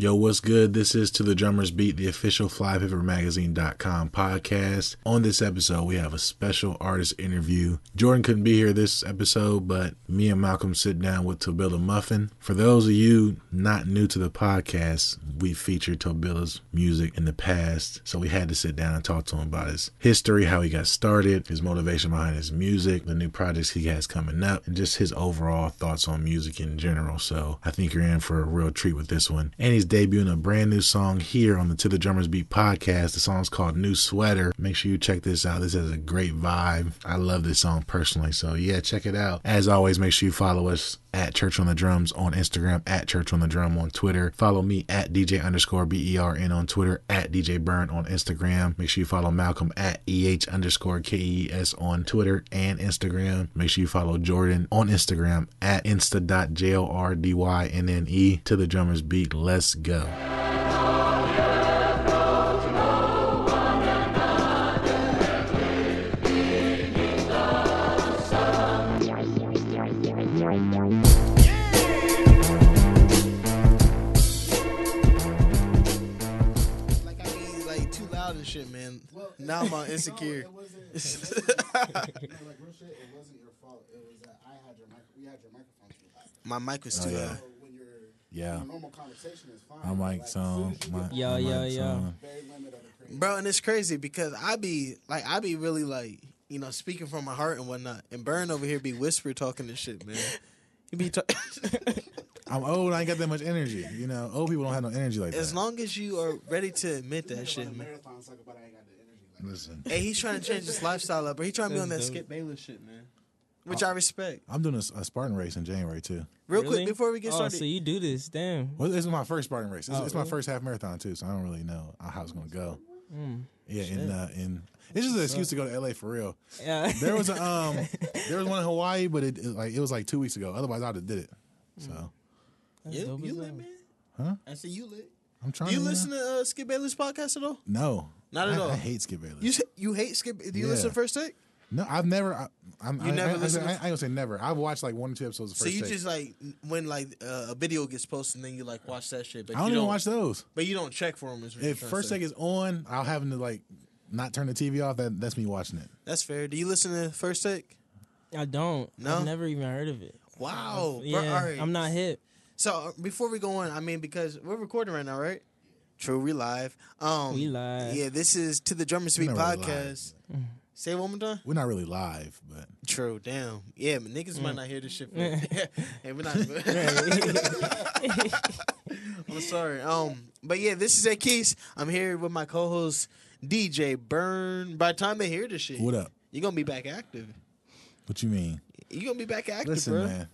Yo, what's good? This is To the Drummers Beat, the official FlyPaperMagazine.com podcast. On this episode, we have a special artist interview. Jordynne couldn't be here this episode, but me and Malcolm sit down with Tobilla Muffin. For those of you not new to the podcast, we featured Tobilla's music in the past, so we had to sit down and talk to him about his history, how he got started, his motivation behind his music, the new projects he has coming up, and just his overall thoughts on music in general. So I think you're in for a real treat with this one. And he's debuting a brand new song here on the To the Drummers Beat podcast. The song's called New Sweater. Make sure you check this out. This has a great vibe. I love this song personally. So yeah, check it out. As always, make sure you follow us at Church on the Drums on Instagram, at Church on the Drum on Twitter. Follow me at DJ underscore B E R N on Twitter, at DJ Bern on Instagram. Make sure you follow Malcolm at EH underscore K E S on Twitter and Instagram. Make sure you follow Jordynne on Instagram at insta.jordynne to the drummers beat. Let's go. Now I'm on insecure. No, it wasn't. It wasn't no, like real shit. It wasn't your fault. It was that I had your mic. We had your microphone too high. My mic was Oh, too yeah. high. So when you're Yeah. in a normal conversation is fine. I'm but, like, so, soon as you my, get Yeah, my yeah, mic's yeah. on. very limit of the cream. Bro, and it's crazy because I be like I be really like, you know, speaking from my heart and whatnot. And Bern over here be whisper talking this shit, man. He be talking I'm old. I ain't got that much energy. You know, old people don't have no energy like that. as long as you are ready to admit that shit, man. marathon, Listen, Hey, he's trying to change his lifestyle up, but He trying to be on that dope. Skip Bayless shit, man. Which I respect. I'm doing a, a Spartan race in January too. Real Really? quick before we get oh, started, so you do this? Damn. Well, this is my first Spartan race. It's, Oh, it's my really? first half marathon too, so I don't really know how it's gonna go. Mm. Yeah, in uh, in it's just an excuse to go to LA for real. Yeah. There was a um, there was one in Hawaii, but it, it like it was like two weeks ago. Otherwise, I'd have did it. So That's you, dope you as lit, man. Huh? I said you lit. I'm trying. Do you to, listen to uh, Skip Bayless podcast at all? No, Not at I, all. I hate Skip Bayless. You you hate Skip? Do you Yeah. listen to First Take? no, I've never. I, I'm, You I, never I, I, listen I, to- I, ain't gonna say never. I've watched like one or two episodes. Of So first you Take. just like when like uh, a video gets posted, and then you like watch that shit, but I don't you even don't watch those. But you don't check for them. Is what you're If trying first to say. take is on, I'll have to like not turn the TV off. That that's me watching it. that's fair. Do you listen to First Take? I don't. No? I've never even heard of it. Wow. Yeah, Bro, all right. I'm not hip. So uh, before we go on, I mean, because we're recording right now, right? True, we live. Um, We live. Yeah, this is to the Drummers Beat We're really podcast. Say it one more time. We're not really live, but True, damn. Yeah, but niggas might not hear this shit. Hey, we're not. I'm sorry. Um, but yeah, this is a Keys. I'm here with my co-host DJ Bern. By the time they hear this shit, what up? you're gonna be back active. What you mean? You're gonna be back active, Listen, bro. man.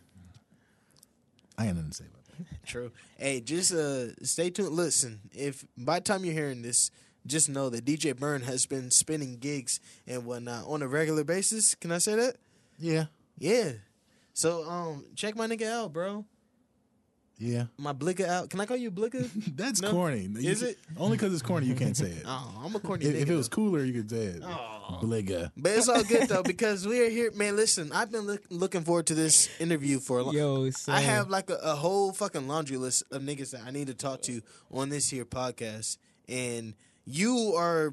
I ain't nothing to say about that. True. Hey, just uh, stay tuned. Listen, if by the time you're hearing this, just know that DJ Bern has been spinning gigs and whatnot on a regular basis. Can I say that? Yeah, Yeah. So um, check my nigga out, bro. Yeah. My blicka out. Can I call you Blicka? That's No? corny. You Is can- it? Only because it's corny, you can't say it. Oh, I'm a corny if, if it was cooler, you could say it. Aw. Bligga. But it's all good though because we are here, man. Listen, I've been look, looking forward to this interview for a long. Time. Yo, I have like a, a whole fucking laundry list of niggas that I need to talk to on this here podcast, and you are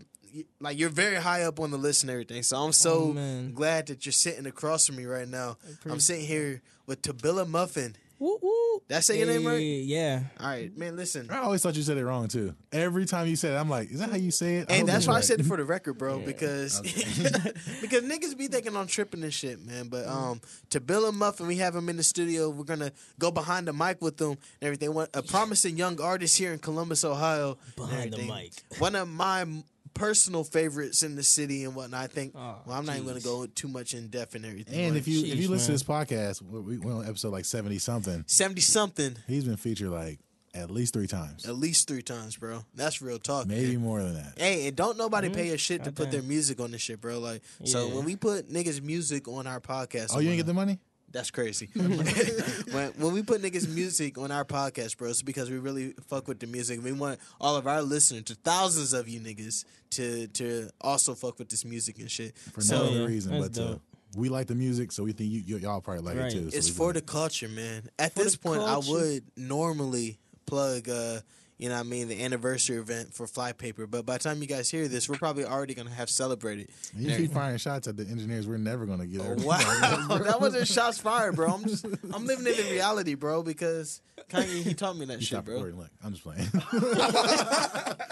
like you're very high up on the list and everything. So I'm so Oh, glad that you're sitting across from me right now. I'm sitting here with Tobilla Muffin. Woo, woo. Did I say your name right? Yeah. All right, man. Listen, I always thought you said it wrong too. Every time you said it, I'm like, is that how you say it? I And that's it's why I said it for the record, bro, because because niggas be thinking I'm tripping and shit, man. But um, Tobilla Muffin, we have him in the studio. We're gonna go behind the mic with them and everything. One- A promising young artist here in Columbus, Ohio. Behind the mic. One of my m- personal favorites in the city and whatnot. I think. Oh, well, I'm not even gonna go too much in depth and everything. And but if you if you Sheesh, listen to this podcast, we we're on episode like seventy something. seventy something, He's been featured like at least three times, at least three times, bro. That's real talk. maybe more than that. Hey, and don't nobody pay a shit to put Goddamn. their music on this shit, bro. Like, so when we put niggas' music on our podcast, Oh, you didn't get the money? That's crazy. when, when we put niggas' music on our podcast, bro, it's because we really fuck with the music. We want all of our listeners, to thousands of you niggas, to to also fuck with this music and shit. For so no other yeah, reason that's but to we like the music, so we think you, you y'all probably like Right. it too. so it's for do the culture, man. At For this point, culture. I would normally plug, uh, you know what I mean, the anniversary event for Flypaper. But by the time you guys hear this, we're probably already gonna have celebrated. You keep firing shots at the engineers. We're never gonna get there. Oh, wow, that wasn't shots fired, bro. I'm just I'm living in the reality, bro, because Kanye he taught me that You shit, bro. Look, I'm just playing.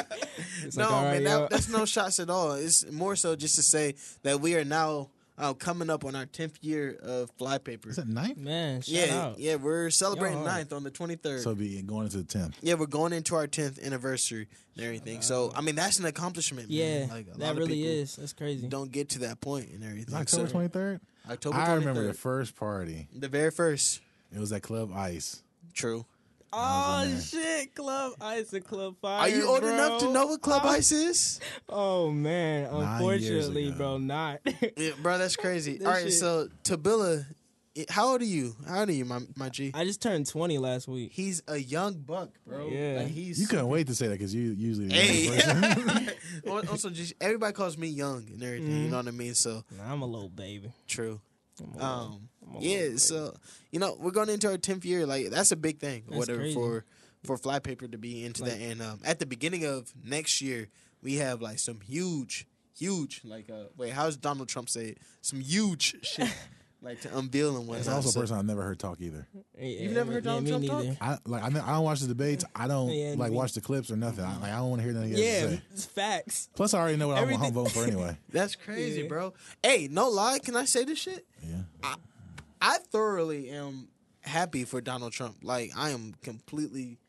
No, like, all man, that, that's no shots at all. It's more so just to say that we are now uh, coming up on our tenth year of Flypaper. Is that ninth? man. Shout Yeah, out. yeah, we're celebrating Y'all ninth on the twenty third. So be going into the tenth. yeah, we're going into our tenth anniversary and everything. So I mean, that's an accomplant, man. Yeah, like, a that of really people is. That's crazy. Don't get to that point and everything. October So, twenty third. October 23rd. I remember the first party. the very first. It was at Club Ice. True. Oh shit, Club Ice and Club Fire. Are you old bro. enough to know what Club Oh, Ice is? Oh man, unfortunately, bro, not. Yeah, bro, that's crazy. All right, shit- so Tobilla, how old are you? How old are you, my my G? I just turned twenty last week. He's a young buck, bro. Yeah. like he's You couldn't wait to say that because you usually the Hey, young also just everybody calls me young and everything. Mm-hmm. You know what I mean? So Nah, I'm a little baby. true. I'm a little, Um, I'm a yeah. little. So you know we're going into our tenth year. Like that's a big thing. That's whatever crazy. for for Flypaper to be into Like- that. And um, at the beginning of next year, we have like some huge, huge like uh wait, how's Donald Trump say it? Some huge shit like to unveil and whatnot. It's also a So- person I've never heard talk either. Yeah, You've never me- heard Donald me Trump talk? I like I, ne- I don't watch the debates. I don't Yeah, like me- watch the clips or nothing. I, like I don't want to hear nothing. he has to Yeah, it's facts. Plus, I already know what I'm, I'm Everything- voting for anyway. That's crazy, Yeah. bro. Hey, no lie, can I say this shit? Yeah. I thoroughly am happy for Donald Trump. Like I am completely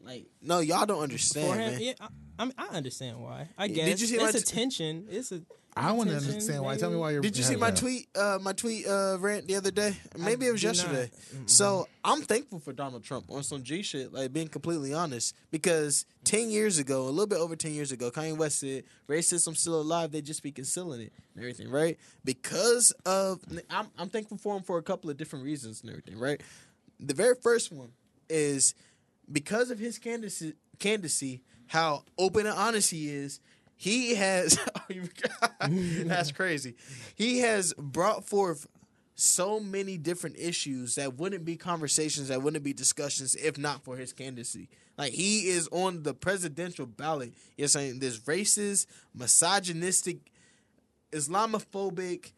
like no, y'all don't understand, him, man. yeah, I, I mean, I understand why. I Did guess you see it's my a t- tension. It's a. I want to understand why. maybe. Tell me why you're. Did you see my tweet? Uh, my tweet uh, rant the other day. Maybe it was yesterday. So I'm thankful for Donald Trump on some G shit. Like being completely honest, because ten years ago, a little bit over ten years ago, Kanye West said racism still alive. They just be concealing it and everything, right? Because of I'm I'm thankful for him for a couple of different reasons and everything, right? The very first one is because of his candidacy, candidacy how open and honest he is. He has oh, that's crazy. He has brought forth so many different issues that wouldn't be conversations, that wouldn't be discussions if not for his candidacy. Like he is on the presidential ballot. You're saying this racist, misogynistic, Islamophobic,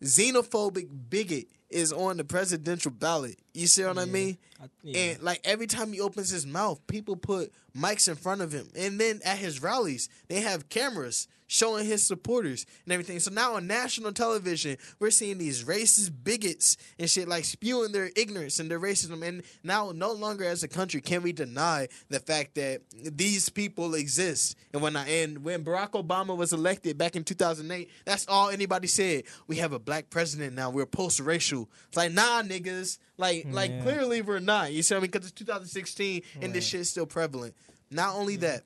xenophobic bigot is on the presidential ballot. You see what I mean? I- yeah. And like every time he opens his mouth, people put mics in front of him. And then at his rallies, they have cameras showing his supporters and everything. So now on national television, we're seeing these racist bigots and shit like spewing their ignorance and their racism. And now no longer as a country can we deny the fact that these people exist. And when I and when Barack Obama was elected back in 2008, that's all anybody said. We have a black president now. We're post racial. It's like nah, niggas. Like like Yeah. clearly we're not. You see what I mean? Because it's 2016 and this shit's still prevalent. Not only that,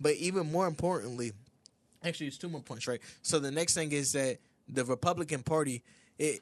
but even more importantly, actually it's two more points, right? So the next thing is that the Republican Party, it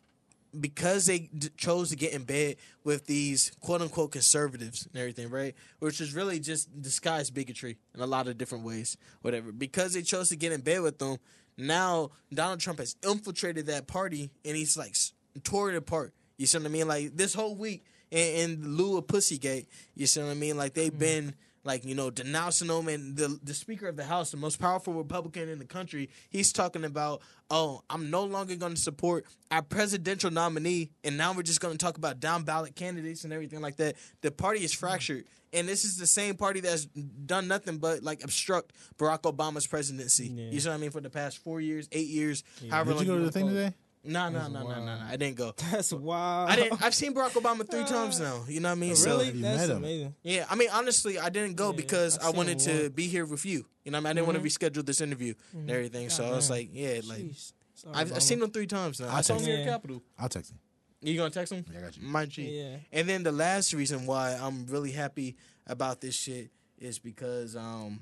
because they d- chose to get in bed with these quote unquote conservatives and everything, right? Which is really just disguised bigotry in a lot of different ways, whatever. Because they chose to get in bed with them, now Donald Trump has infiltrated that party and he's like s- tore it apart. You see what I mean? Like this whole week in, in lieu of Pussygate, you see what I mean? Like they've been like you know denouncing them and the the speaker of the house the most powerful republican in the country he's talking about oh i'm no longer going to support our presidential nominee and now we're just going to talk about down ballot candidates and everything like that the party is fractured and this is the same party that's done nothing but like obstruct barack obama's presidency Yeah. you see what i mean for the past four years eight years however Did you long go to the thing today? No no no no no no i didn't go That's wild. I didn't. I've seen Barack Obama three times now. You know what I mean? Really? Have you That's amazing. yeah, I mean, honestly, I didn't go Yeah, because I've I seen wanted to once. be here with you. You know, what I, mean? I didn't want to reschedule this interview and everything. so I was like, yeah, like Sorry, I've, I've seen him three times now. I I'll saw him text here him. at Capitol. I'll text him. You gonna text him? Yeah, I got you. My G. Yeah. And then the last reason why I'm really happy about this shit is because um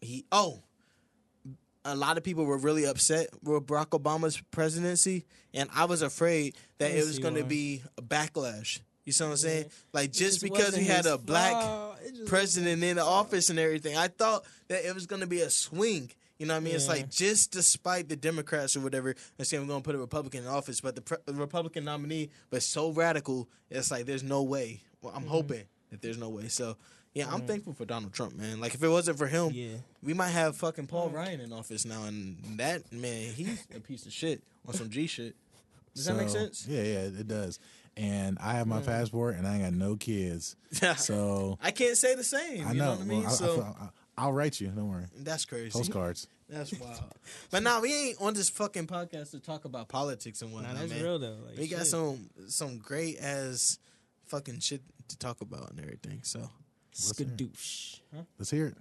he oh a lot of people were really upset with Barack Obama's presidency, and I was afraid that it was going to be a backlash. You see what I'm saying? Like It just because we had a black just president in the office and everything, I thought that it was going to be a swing. You know what I mean? It's like just despite the Democrats or whatever, and saying we're going to put a Republican in office, but the, pre- Republican nominee was so radical, it's like there's no way. Well, Mm-hmm. I'm hoping that there's no way. So Yeah, I'm thankful for Donald Trump, man. Like if it wasn't for him, Yeah. we might have fucking Paul Ryan in office now, and that man, he's a piece of shit on some G shit. Does that make So, sense? Yeah, yeah, it does. And I have my mm. passport, and I ain't got no kids, so I can't say the same. I you know, know. what I mean? Well, I, so I, will write you. Don't worry. that's crazy. Postcards. That's wild. but now we ain't on this fucking podcast to talk about politics and Nah, whatnot, that's man. real though. Like, we got shit. some some great ass fucking shit to talk about and everything. So skadoosh. Huh? Let's hear it.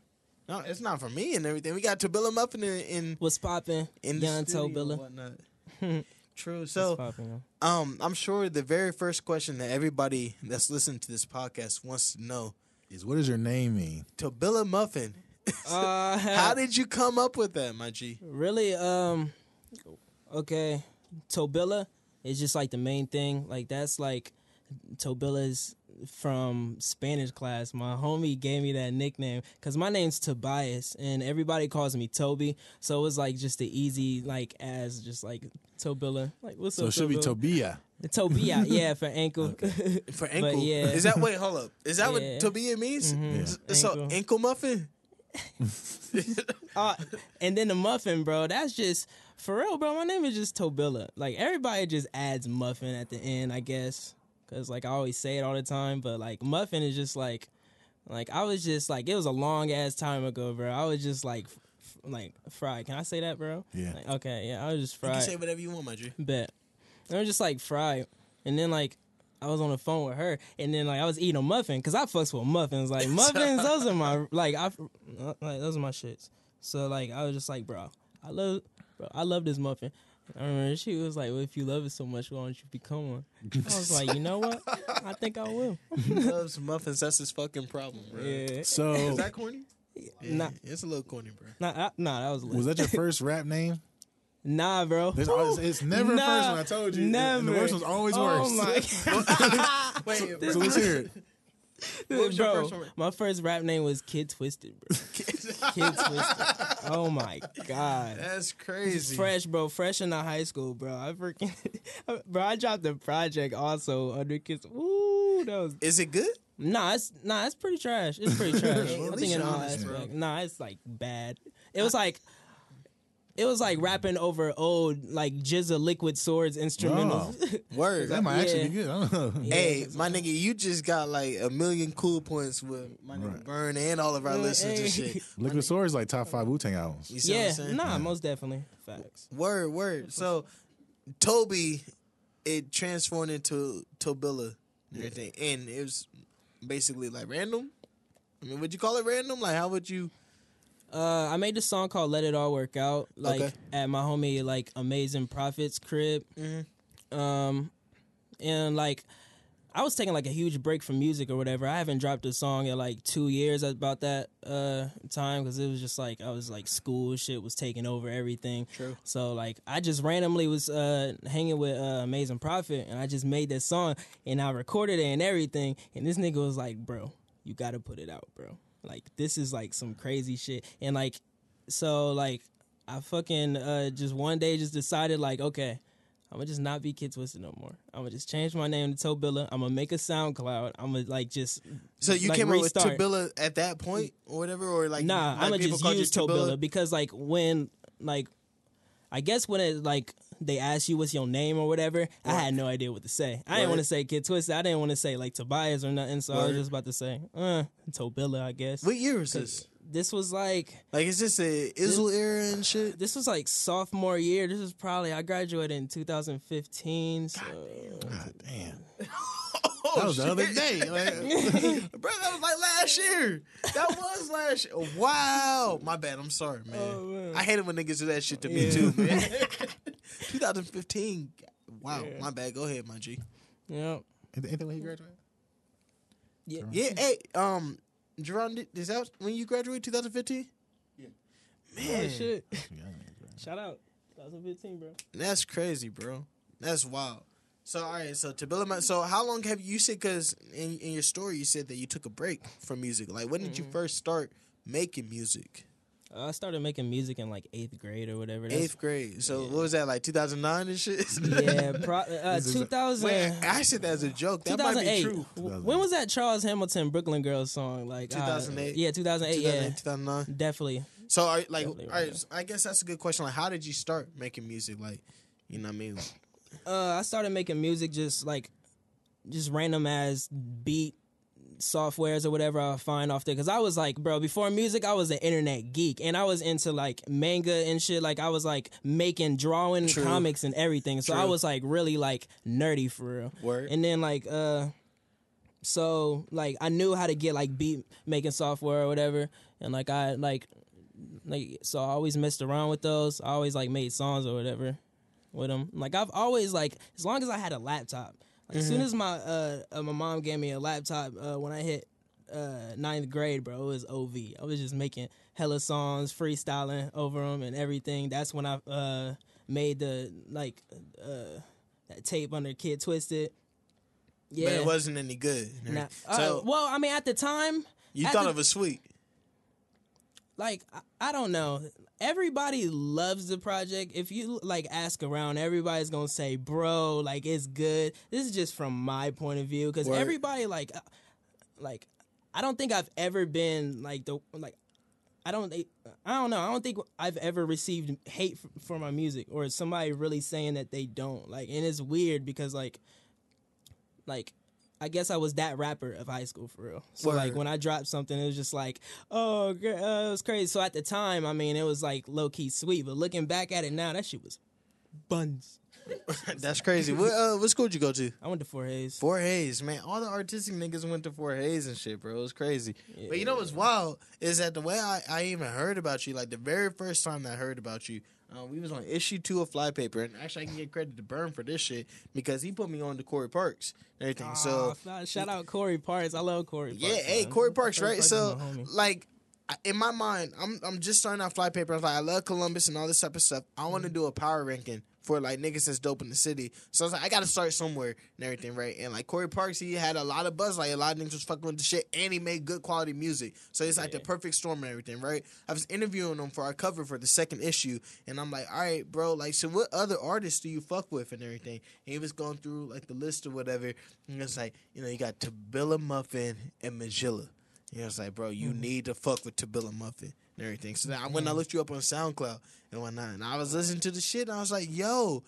no, it's not for me and everything. We got Tobilla Muffin in in, What's popping in the Young studio Tobilla. whatnot. True. So poppin', um, I'm sure the very first question that everybody that's listening to this podcast wants to know: Is what does your name mean? Tobilla Muffin. Uh, How did you come up with that, my G? really? Um, okay, Tobilla is just like the main thing. Like that's like Tobilla's from Spanish class. My homie gave me that nickname because my name's Tobias and everybody calls me Toby. So it was like just the easy like as just like Tobilla. Like what's So up? it should be Tobilla? Tobia. Tobia, yeah, for ankle. For ankle. yeah. Is that wait? Hold up. Is that Yeah. what Tobia means? Mhm. Yeah. So Ankle. ankle muffin. Uh, and then the muffin, bro. That's just for real, bro. My name is just Tobilla. Like everybody just adds muffin at the end, I guess, because like I always say it all the time. But like muffin is just like, like I was just like it was a long ass time ago, bro. I was just like, f- f- like fried. Can I say that, bro? Yeah. Like, okay, yeah. I was just You can say whatever you want, my G. Bet. And I was just like fried. And then like I was on the phone with her, and then like I was eating a muffin because I fucks with muffins. Like muffins, those are my like I like those are my shits. So like I was just like, bro, I love, bro, I love this muffin. I remember she was like, well, if you love it so much, why don't you become one? I was like, you know what? I think I will. He loves muffins. That's his fucking problem, bro. Yeah. So Is that corny? Yeah, Nah. it's a little corny, bro. Nah, I, nah, that was lit. was that your first rap name? Nah, bro. There's always, it's never Nah, first one. I told you. And Never. the worst one's always oh worse. my Wait, so let's hear it. What was your bro, first one? my first rap name was Kid Twisted, bro. Kid Twisted. Oh my god. That's crazy. Fresh, bro. Fresh in the high school, bro. I freaking, bro. I dropped the project also under Kids. Ooh, that was Is it good? nah. It's nah. It's pretty trash. It's pretty trash. I think in all bro. Nah, it's like bad. It was like. It was like rapping over old like GZA Liquid Swords instrumentals. Oh, word. That might actually be good. I don't know. Hey, my nigga, you just got like a million cool points with my nigga Right. Bern and all of our listeners and shit. Liquid Swords is like top five Wu Tang albums. You see yeah, what I'm saying? nah, most definitely facts. Word, word. So, Toby, it transformed into Tobilla and everything, and it was basically like random. I mean, would you call it random? Like, how would you? Uh, I made this song called "Let It All Work Out," like Okay. at my homie like Amazing Prophet's crib. Mhm. Um, and like I was taking like a huge break from music or whatever. I haven't dropped a song in like two years about that uh time because it was just like I was like school shit was taking over everything. True. So like I just randomly was uh hanging with uh, Amazing Prophet and I just made that song and I recorded it and everything and this nigga was like, bro, you gotta put it out, bro. Like this is like some crazy shit and like so like I fucking uh just one day just decided like okay. I'm gonna just not be Kid Twisted no more. I'm gonna just change my name to Tobilla. I'm gonna make a SoundCloud. I'm gonna like just So you like, came restart. up with Tobilla at that point or whatever, or like Nah, I'm gonna just use Tobilla because like when like I guess when it like they ask you what's your name or whatever, I had no idea what to say. I didn't want to say Kid Twisted. I didn't want to say like Tobias or nothing. So I was just about to say, uh, Tobilla, I guess. What year was this? This was like Like, is this a Izzle era and shit? this was like sophomore year. This was probably I graduated in 2015. So God damn. Oh, That was the other shit. day. Like, Bro, that was like last year. That was last year. Wow. My bad. I'm sorry, man. Oh, man. I hate it when niggas do that shit to me too, man. 2015. Wow. Yeah. My bad. Go ahead, my G. yeah, ain't that when he graduated? yeah. Yeah. Hey, um, Jerron, did- is that when you graduated? 2015. Yeah. Man, Oh, shit. Shout out 2015, bro. that's crazy, bro. That's wild. So all right, so Tobilla, Ma- so how long have you said? Because in, in your story you said that you took a break from music. Like when did Mm-hmm. you first start making music? Uh, I started making music in like eighth grade or whatever. That's- Eighth grade. So what was that like? 2009 and shit. Yeah, pro- uh, This is a- 2000. Wait, I said that as a joke. That might be 2008. true. When was that Charles Hamilton Brooklyn Girls song? Like uh, 2008? yeah, 2008. 2008, Yeah, 2009. definitely. So are like, Definitely all right, right. I guess that's a good question. Like, how did you start making music? Like, you know what I mean? Uh, I started making music just like just random as beat softwares or whatever I find off there. Cause I was like, bro, before music, I was an internet geek and I was into like manga and shit. Like I was like making, drawing True. comics and everything. So I was like really like nerdy for real. Word. And then like, uh, so like I knew how to get like beat making software or whatever. And like I like, like, so I always messed around with those. I always like made songs or whatever with them. Like I've always like as long as I had a laptop. Like, As soon Mm-hmm. as my uh, uh my mom gave me a laptop uh, when I hit uh ninth grade, bro, it was OV. I was just making hella songs, freestyling over them and everything. That's when I uh made the like uh that tape under Kid Twisted. Yeah. But it wasn't any good. Nah, so well, I mean, at the time, you thought the- it was sweet. like I, I don't know everybody loves the project. If you like ask around everybody's gonna say bro like it's good. This is just from my point of view because everybody like uh, like i don't think i've ever been like the like i don't i don't know. I don't think i've ever received hate for my music or somebody really saying that they don't like and it's weird because like like I guess I was that rapper of high school for real. So like when I dropped something, it was just like, oh, uh, it was crazy. So at the time, I mean, it was like low key sweet. But looking back at it now, that shit was buns. That's crazy. what uh, what school did you go to? I went to Fort Hayes. Fort Hayes, man. All the artistic niggas went to Fort Hayes and shit, bro. It was crazy. Yeah. But you know what's wild is that the way I, I even heard about you, like the very first time that I heard about you, uh, we was on issue two of Flypaper, and actually I can get credit to Bern for this shit because he put me on to Corey Parks and everything. so Aw, shout out Corey Parks. I love Corey. Parks. yeah, hey man. Corey Parks, Corey right? Parks So like. In my mind, I'm I'm just starting out Flypaper. I was like, I love Columbus and all this type of stuff. I want to Mm-hmm. do a power ranking for like niggas that's dope in the city. So I was like, I got to start somewhere and everything, right? And like Corey Parks, he had a lot of buzz. Like a lot of niggas was fucking with the shit, and he made good quality music. So it's like the perfect storm and everything, right? I was interviewing him for our cover for the second issue, and I'm like, all right, bro, like, so what other artists do you fuck with and everything? And he was going through like the list or whatever, and it's like, you know, you got Tobilla Muffin and Magilla. And I was like, bro, you mm-hmm. need to fuck with Tobilla Muffin and everything. So went and I looked you up on SoundCloud and whatnot, and I was listening to the shit, and I was like, yo.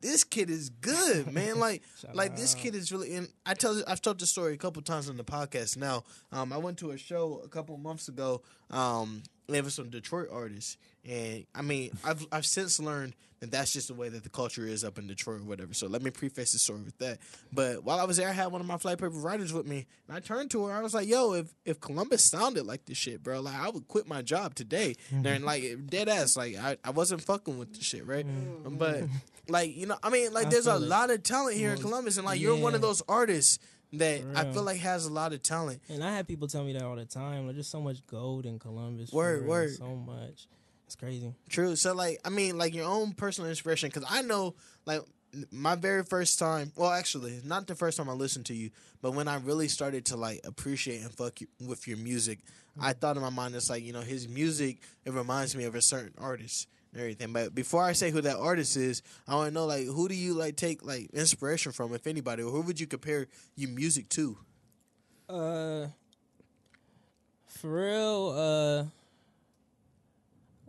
This kid is good, man. Like, like this kid is really. And I tell, I've told the story a couple times on the podcast. Now, um, I went to a show a couple months ago. Um, there was some Detroit artists, and I mean, I've I've since learned that that's just the way that the culture is up in Detroit or whatever. So let me preface the story with that. But while I was there, I had one of my Flypaper writers with me, and I turned to her. I was like, "Yo, if if Columbus sounded like this shit, bro, like I would quit my job today." Mm-hmm. And like dead ass, like I, I wasn't fucking with the shit, right? Mm-hmm. But like you know, I mean, like I there's a feel it. lot of talent here in Columbus, and like you're one of those artists that I feel like has a lot of talent. And I have people tell me that all the time. Like, there's so much gold in Columbus. for Word, word. So much. It's crazy. True. So like, I mean, like your own personal inspiration, because I know, like, my very first time. Well, actually, not the first time I listened to you, but when I really started to like appreciate and fuck you, with your music, I thought in my mind, it's like you know, his music. It reminds me of a certain artist and everything. But before I say who that artist is, I want to know like who do you like take like inspiration from, if anybody, or who would you compare your music to? Uh, for real. Uh,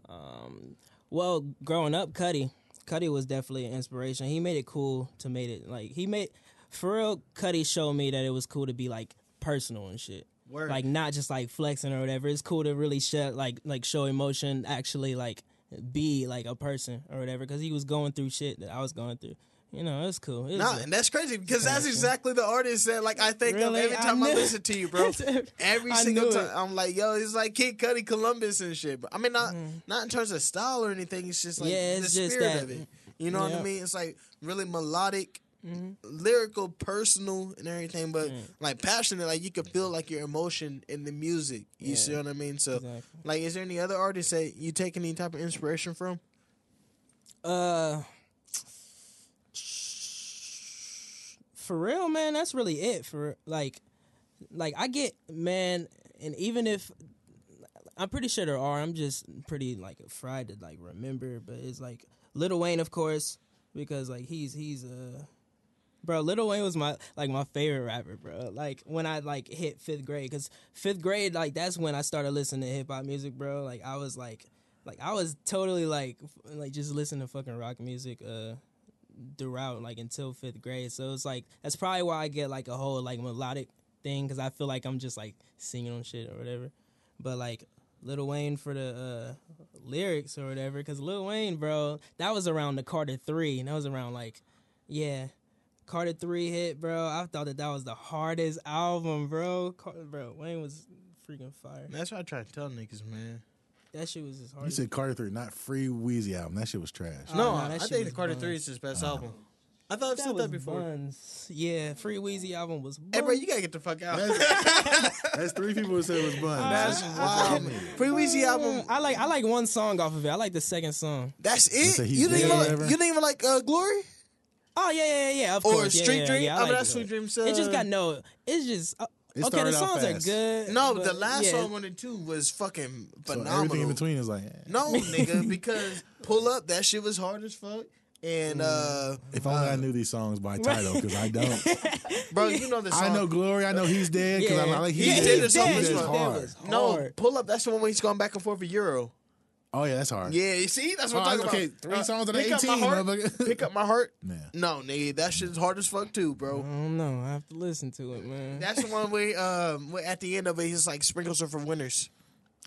um, well, growing up, Cudi, Cudi was definitely an inspiration. He made it cool to make it like he made. For real, Cudi showed me that it was cool to be like personal and shit. Word. Like not just like flexing or whatever. It's cool to really show like like show emotion. Actually, like be like a person or whatever. Because he was going through shit that I was going through. You know, it's cool. It was Nah, and that's crazy because that's exactly the artist that like I think Really? of every time I, knew- listen to you, bro. Every single time it. I'm like, yo, it's like Kid Cudi, Columbus and shit. But I mean, not not in terms of style or anything. It's just like Mm-hmm. Yeah, the just spirit that- of it. You know what I mean? It's like really melodic, Mm-hmm. lyrical, personal, and everything, but Mm. like passionate. Like you can feel like your emotion in the music. You Yeah. see what I mean? So, Exactly. like, is there any other artists that you take any type of inspiration from? Uh, for real, man. That's really it. For like, like I get man, and even if I'm pretty sure there are. I'm just pretty like fried to like remember, but it's like Lil Wayne, of course, because like he's he's uh bro. Lil Wayne was my like my favorite rapper, bro. Like when I like hit fifth grade, because fifth grade like that's when I started listening to hip hop music, bro. Like I was like like I was totally like like just listening to fucking rock music uh throughout like until fifth grade. So it's like that's probably why I get like a whole like melodic thing because I feel like I'm just like singing on shit or whatever. But like Lil Wayne for the uh, lyrics or whatever, because Lil Wayne, bro, that was around the Carter Three, and that was around like, yeah, Carter Three hit, bro. I thought that that was the hardest album, bro. Car- bro, Wayne was freaking fire. That's what I try to tell niggas, man. That shit was as hard. You said Carter Three, not Free Weezy album. That shit was trash. Oh, no, no, I that shit think the Carter. Three is his best album. I thought I've said that before. buns. Yeah, Free Weezy album was. Hey, bro, you gotta get the fuck out. That's three people who said it was bun. That's wild. Free Weezy album. I like I like one song off of it. I like the second song. That's it. he's You didn't even like, you didn't even like uh, Glory Oh yeah, yeah, yeah. Of or course, yeah, Street yeah, Dream. Yeah, I mean, like that's it. Street Dreams. It just uh, got no. It's just uh, It okay. The songs are good. no. but The last yeah. song one and two was fucking phenomenal. So everything in between is like. eh. No, nigga, because pull up that shit was hard as fuck. And uh, If only I knew these songs by title, because I don't. bro, you know the song. I know Glory. I know He's Dead because I, I like He's, He's Dead. Dead is so He's much Dead is fun. hard. no, pull up. That's the one where he's going back and forth with Euro. Oh yeah, that's hard. Yeah, you see, that's what Oh, I'm talking okay, about. three songs out of Pick Up My 18, Heart- motherfucker. Pick up my heart. Yeah. No, nigga, that shit's hard as fuck too, bro. I don't know. I have to listen to it, man. That's the one where, um, at the end of it, he's like sprinkles are for winners.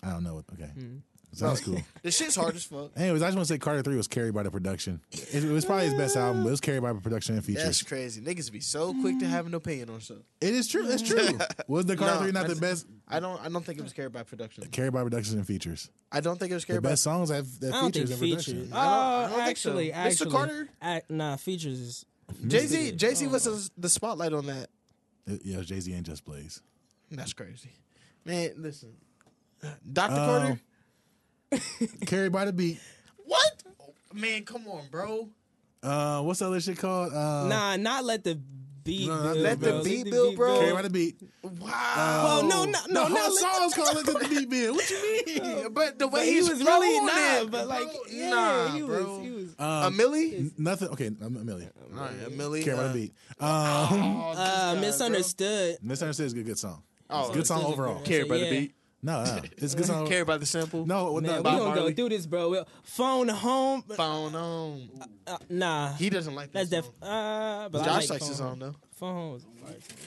I don't know. What, okay, Hmm. Sounds cool. The shit's hard as fuck. Anyways, I just want to say Carter Three was carried by the production. It, it was probably his best album, but it was carried by the production and features. That's crazy. Niggas be so quick to have an opinion on stuff. It is true. It's true. was the Carter No, Three not the that's- best? I don't. I don't think it was carried by production. Carried by production and features. I don't think it was The carried by. best songs have I that don't features think and production. features. I don't- I Oh, don't uh, think so. actually, Mr. actually, Carter? ac- nah, features is. Jay Z. Jay Z was oh. the- the spotlight on that. It- yeah, Jay Z and Just Blaze. That's crazy, man. Listen, Doctor Um, Carter. Carried by the beat. What? Man, come on, bro. Uh, what's the other shit called? Uh, Nah, not let the beat. No, not build, Let the bro. beat build, bro. Carried by the beat. Wow. Well, no, no, no, the not whole let song's called "Let the Beat Build." What you mean? But the way But he he's was really flowing not. it, But like, bro, yeah, nah, he bro. was. He was. Um, a Milli. Nothing. Okay, a million. All right, a Milli. Carried by uh, the beat. Um, oh, Uh, guy, misunderstood. Misunderstood is a good, good song. Oh, good song overall. Carried Carried by the beat. No, no, it's a good song. Carried by the sample. No, Man, no, we Bob gonna go Marley. through this, bro. We'll- Phone home. Phone on. Uh, nah, He doesn't like that's that. def. song. Uh, but I Josh like likes phone his home. song though. Phone home was.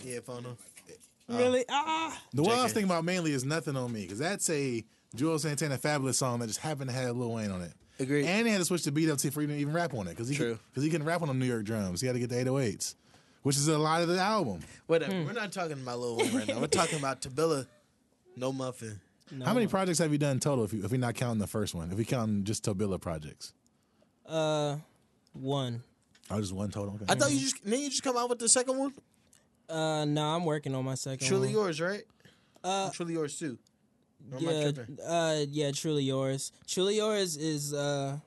Yeah, phone on. Really? Ah. The one I was JK. thinking about mainly is "Nothing on Me" because that's a Juelz Santana Fabolous song that just happened to have Lil Wayne on it. Agreed. And he had to switch the beat up to for him to even rap on it because he True. because he can rap on them New York drums. He had to get the 808s, which is a lot of the album. Whatever. Hmm. We're not talking about Lil Wayne right now. We're talking about Tobilla. No muffin. No. How many projects have you done total? If you, if we're not counting the first one, if we count just Tobilla projects, Uh, one. oh, just one total. Okay. I thought you just then you just come out with the second one. Uh, no, I'm working on my second. Truly one. yours, right? Uh, Truly yours too. Or yeah, uh, yeah, truly yours. Truly yours is uh,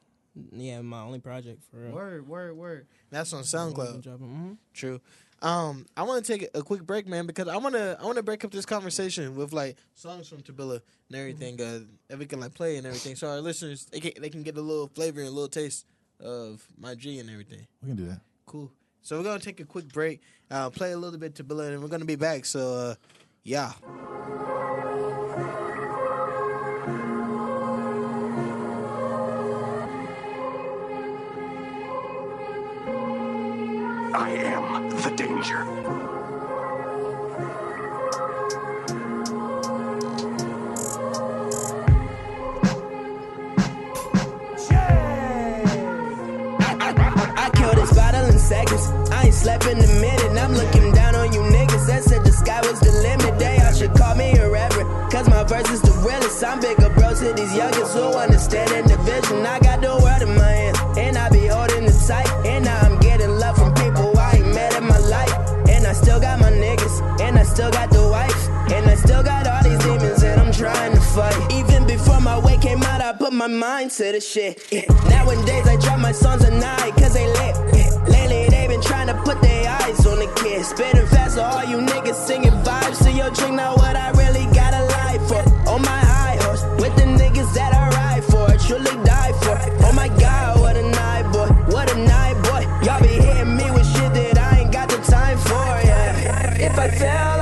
yeah, my only project for real. Word, word, word. That's on SoundCloud. dropping- mhm. True. Um, I want to take a quick break, man, because I want to I want to break up this conversation with like songs from Tobilla and everything uh, that we can like play and everything, so our listeners they can they can get a little flavor and a little taste of my G and everything. we can do that. Cool. So we're gonna take a quick break, uh, play a little bit Tobilla, and we're gonna be back. So uh, yeah. I am the danger. I kill this bottle in seconds. I ain't slept in a minute. I'm looking down on you niggas that said the sky was the limit. They all should call me irreverent. Cause my verse is the realest. I'm bigger bro to these youngins who understand the vision. I got the world in my hands. And I be holding it tight. And now I'm getting still got the wife. And I still got all these demons that I'm trying to fight. Even before my weight came out, I put my mind to the shit. Yeah. Nowadays I drop my songs at night cause they lit. Yeah. Lately they been trying to put their eyes on the kid. Spitting fast all you niggas singing vibes to your drink. Now what I really got a life for. On my high horse with the niggas that I ride for, I truly die for. Oh my god, what a night, boy, what a night, boy. Y'all be hitting me with shit that I ain't got the time for, yeah. If I fell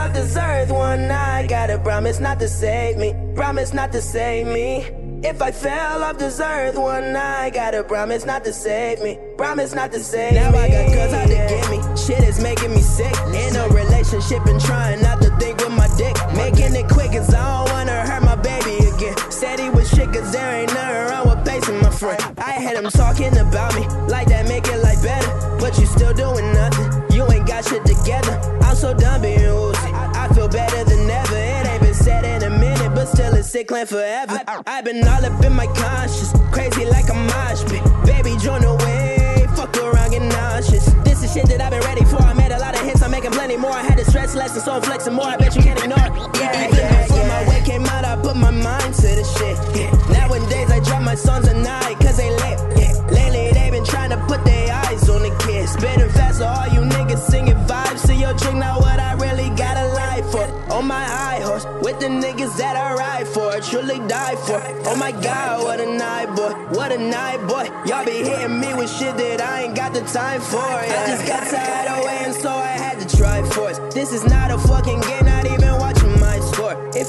off this earth one night, gotta promise not to save me, promise not to save me. If I fell off this earth one night, gotta promise not to save me. Promise not to save now me. Now I got girls out to get me. Shit is making me sick. In a relationship and trying not to think with my dick. Making it quick cause I don't wanna hurt my baby again. Said he was shit cause there ain't nothing wrong with pacing my friend. I had him talking about me like that make it like better. But you still doing nothing. You ain't got shit together. I'm so done being woozy. Feel better than ever. It ain't been said in a minute, but still it's sick forever. I, I've been all up in my conscience, crazy like a mosh pit. Baby, join the way, fuck around, get nauseous. This is shit that I've been ready for. I made a lot of hits, I'm making plenty more. I had to stress less, and so I'm flexing more. I bet you can't ignore it. Yeah, Even yeah, before yeah. my way came out, I put my mind to the shit. Yeah. Nowadays, I drop my songs at night, cause they lit. On my high horse, with the niggas that I ride for, truly die for. Oh my god, what a night, boy. What a night, boy. Y'all be hitting me with shit that I ain't got the time for. I just got tired of waiting, so I had to try force. This is not a fucking game, not even watching my score. If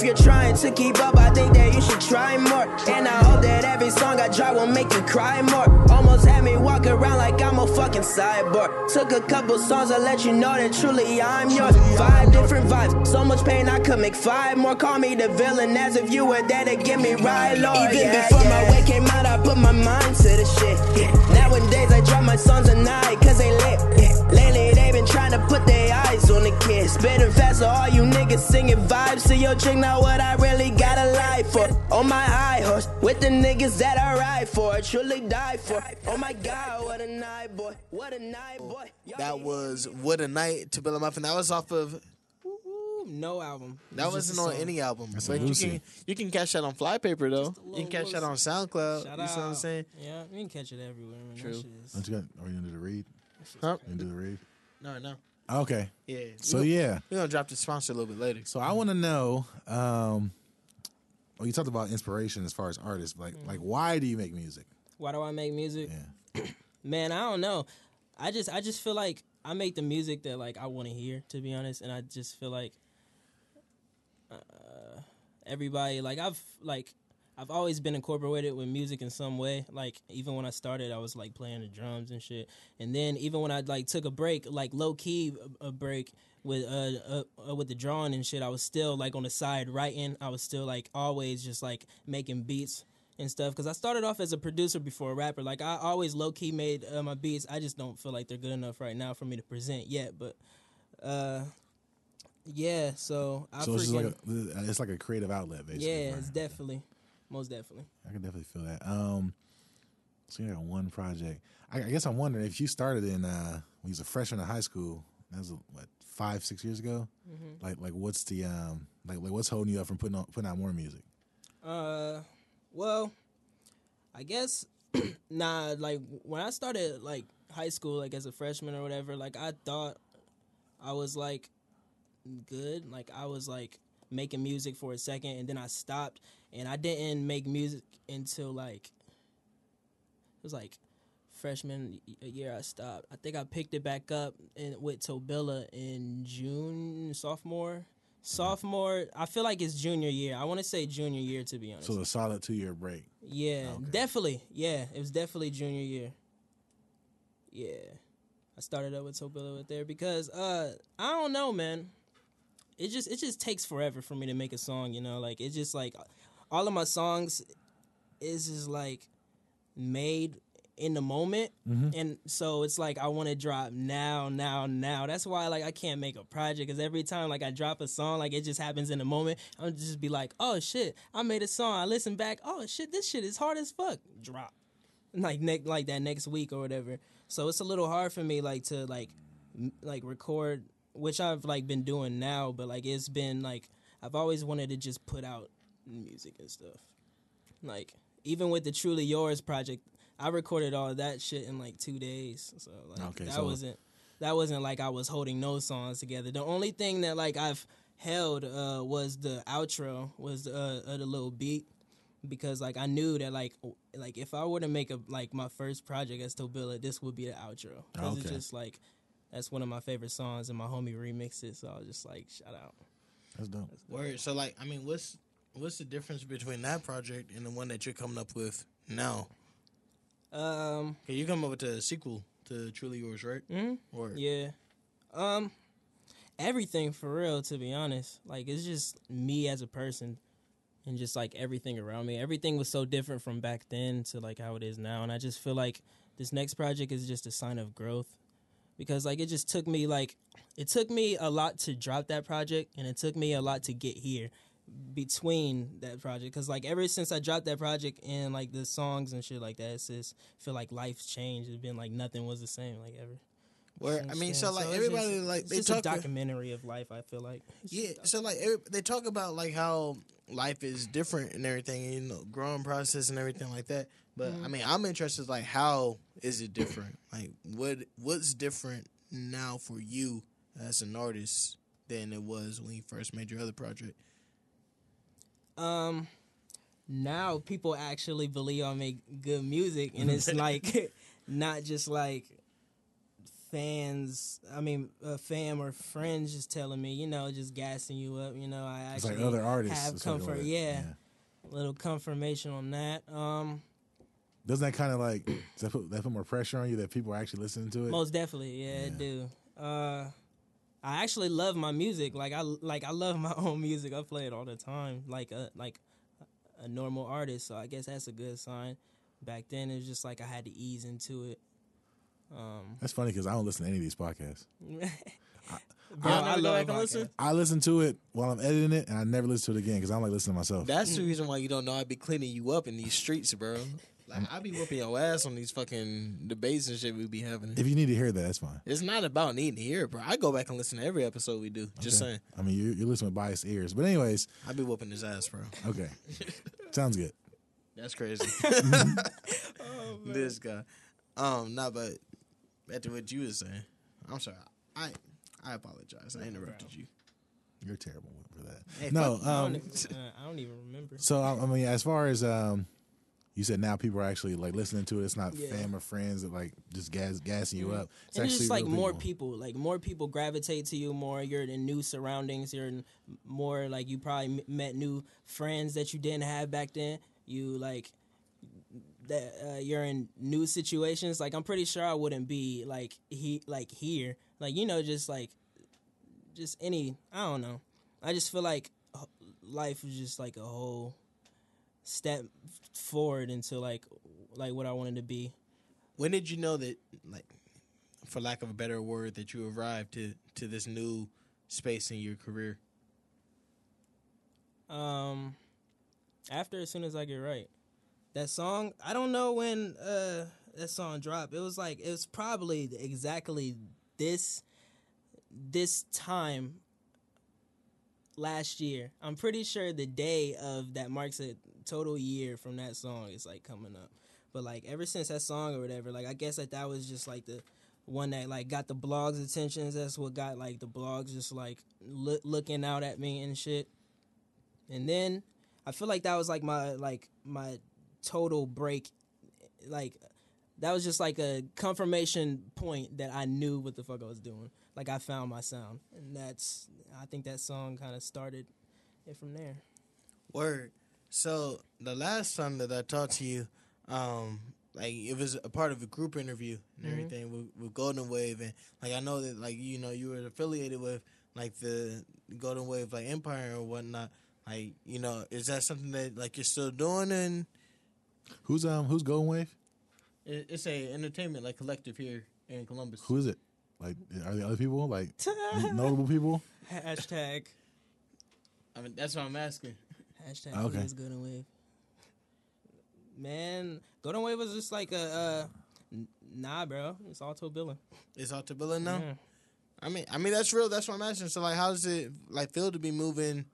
you're trying to keep up, I think that you should try more. And I hope that every song I drop will make you cry more. Almost had me walk around like I'm a fucking cyborg. Took a couple songs to let you know that truly I'm yours. Five different vibes, so much pain I could make five more. Call me the villain as if you were there to get me right, Lord. Even yeah, before yeah. my way came out, I put my mind to the shit. Yeah. Nowadays I drop my songs at night eyes on the fast, so all you niggas singing vibes to your chick. Now what I really got a life for. On my high horse, with the niggas that I ride for, truly die for. Oh my god, what a night, boy. What a night, boy. Y'all That was What a Night Tobilla Muffin. That was off of no album. That was just wasn't on song. any album. That's But you can you can catch that on Flypaper though. You can catch that on SoundCloud. Shout you out. see what I'm saying? Yeah, you can catch it everywhere. Man. True. That shit is- Don't you got? Are you gonna the read? Huh? You the read? No, no. Okay. Yeah. So we, yeah. we're gonna drop the sponsor a little bit later. So I want to know. Um, well, you talked about inspiration as far as artists. Like, Mm. like why do you make music? Why do I make music? Yeah. Man, I don't know. I just I just feel like I make the music that like I want to hear, to be honest, and I just feel like uh, everybody like I've like I've always been incorporated with music in some way. Like even when I started, I was like playing the drums and shit. And then even when I like took a break, like low key a, break with uh, uh, uh with the drawing and shit, I was still like on the side writing. I was still like always just like making beats and stuff because I started off as a producer before a rapper. Like I always low key made uh, my beats. I just don't feel like they're good enough right now for me to present yet. But uh, yeah, so I so it's like a, it's like a creative outlet, basically. yeah, right? it's definitely most definitely. I can definitely feel that. Um, so you got one project. I, I guess I'm wondering if you started in uh, when you was a freshman in high school. That was what five, six years ago. Mm-hmm. Like, like what's the um, like, like what's holding you up from putting on, putting out more music? Uh, well, I guess nah. Like when I started like high school, like as a freshman or whatever, like I thought I was like good. Like I was like making music for a second, and then I stopped, and I didn't make music until like it was like freshman year I stopped. I think I picked it back up in, with Tobilla in June, sophomore. Sophomore, I feel like it's junior year. I want to say junior year to be honest. So a solid two year break. Yeah, Okay. definitely. Yeah, it was definitely junior year. Yeah, I started up with Tobilla with there because uh I don't know, man. It just it just takes forever for me to make a song. You know, like it's just like all of my songs is just like made in the moment. Mm-hmm. And so it's like i want to drop now now now. That's why like i can't make a project because every time like i drop a song like it just happens in the moment. I'll just be like oh shit i made a song. I listen back oh shit this shit is hard as fuck. Drop. Like next like that next week or whatever. So it's a little hard for me like to like m- like record which i've like been doing now but like it's been like i've always wanted to just put out music and stuff like even with the truly yours project i recorded all that shit in like two days so like Okay, that so- wasn't that wasn't like i was holding no songs together the only thing that like i've held uh was the outro was uh, uh the little beat because like I knew that like w- like if I were to make a like my first project as Tobilla, this would be the outro. 'Cause it's Okay. just like that's one of my favorite songs, and my homie remixed it, so I was just like shout out. That's dope. Word. So like, I mean, what's what's the difference between that project and the one that you're coming up with now? Um, Okay, you come up with the sequel to Truly Yours, right? Mm-hmm. Or Yeah. Um everything for real to be honest. Like it's just me as a person and just like everything around me. Everything was so different from back then to like how it is now and I just feel like this next project is just a sign of growth because like it just took me like it took me a lot to drop that project and it took me a lot to get here between that project because like ever since i dropped that project and like the songs and shit like that it's just feel like life's changed it's been like nothing was the same like ever where I mean, so like it's everybody just- like it's they talk. a documentary of life. I feel like It's yeah, so like every, they talk about like how life is different and everything, and, you know, growing process and everything like that. But Mm-hmm. I mean, I'm interested like how is it different? Like what what's different now for you as an artist than it was when you first made your other project? um now people actually believe I make good music and it's like not just like fans I mean a fan or friends just telling me, you know, just gassing you up, you know, I It's like other artists. have it's like comfort, other- yeah. little confirmation on that. Um Doesn't that kind of like does that put that put more pressure on you that people are actually listening to it? Most definitely, yeah, I Yeah. do. Uh, I actually love my music. Like I like I love my own music. I play it all the time, like a like a normal artist. So I guess that's a good sign. Back then, it was just like I had to ease into it. Um, That's funny because I don't listen to any of these podcasts. bro, Y'all I love back and listen? I listen to it while I'm editing it, and I never listen to it again because I don't like listening to myself. That's the reason why you don't know I'd be cleaning you up in these streets, bro. Like I be whooping your ass on these fucking debates and shit we be having. if you need to hear that, that's fine. It's not about needing to hear it, bro. I go back and listen to every episode we do. Just Okay. saying. I mean, you, you're listening with biased ears, but anyways, I be whooping his ass, bro. okay, sounds good. That's crazy. this guy. Um, nah, but back to what you was saying. I'm sorry. I I apologize. I interrupted you. You're terrible for that. Hey, no, I, um, don't, even- uh, I don't even remember. so I, I mean, as far as um, you said, now people are actually like listening to it. It's not Yeah. fam or friends that like just gas gassing you up. It's And it's just like more people, like more people gravitate to you more. You're in new surroundings. You're in more like you probably met new friends that you didn't have back then. You like that uh, you're in new situations. Like I'm pretty sure I wouldn't be like he like here. Like you know, just like just any. I don't know. I just feel like life is just like a whole step forward into like like what I wanted to be. When did you know that, like, for lack of a better word, that you arrived to to this new space in your career? Um, after as soon as I get right, that song. I don't know when uh that song dropped. It was like it was probably exactly this this time last year. I'm pretty sure the day of that marks a total year from that song is like coming up. But like ever since that song or whatever, like I guess that that was just like the one that like got the blogs attentions. That's what got like the blogs just like look, looking out at me and shit. And then I feel like that was like my like my total break like that was just like a confirmation point that I knew what the fuck I was doing. Like I found my sound. And that's I think that song kind of started it from there. Word. So the last time that I talked to you, um, like it was a part of a group interview and everything with, with Golden Wave, and like I know that like you know you were affiliated with like the Golden Wave like Empire or whatnot. Like you know, is that something that like you're still doing? And Who's um who's Golden Wave? it, it's a entertainment like collective here in Columbus. Who is it? Like, are there other people like notable people? Hashtag I mean, that's what I'm asking. Hashtag Okay. please Golden Wave. Man, Golden Wave was just like a uh, n- nah, bro. It's auto billing. It's out to billing now. Yeah. I mean, I mean that's real. That's what I'm asking. So like, how does it like feel to be moving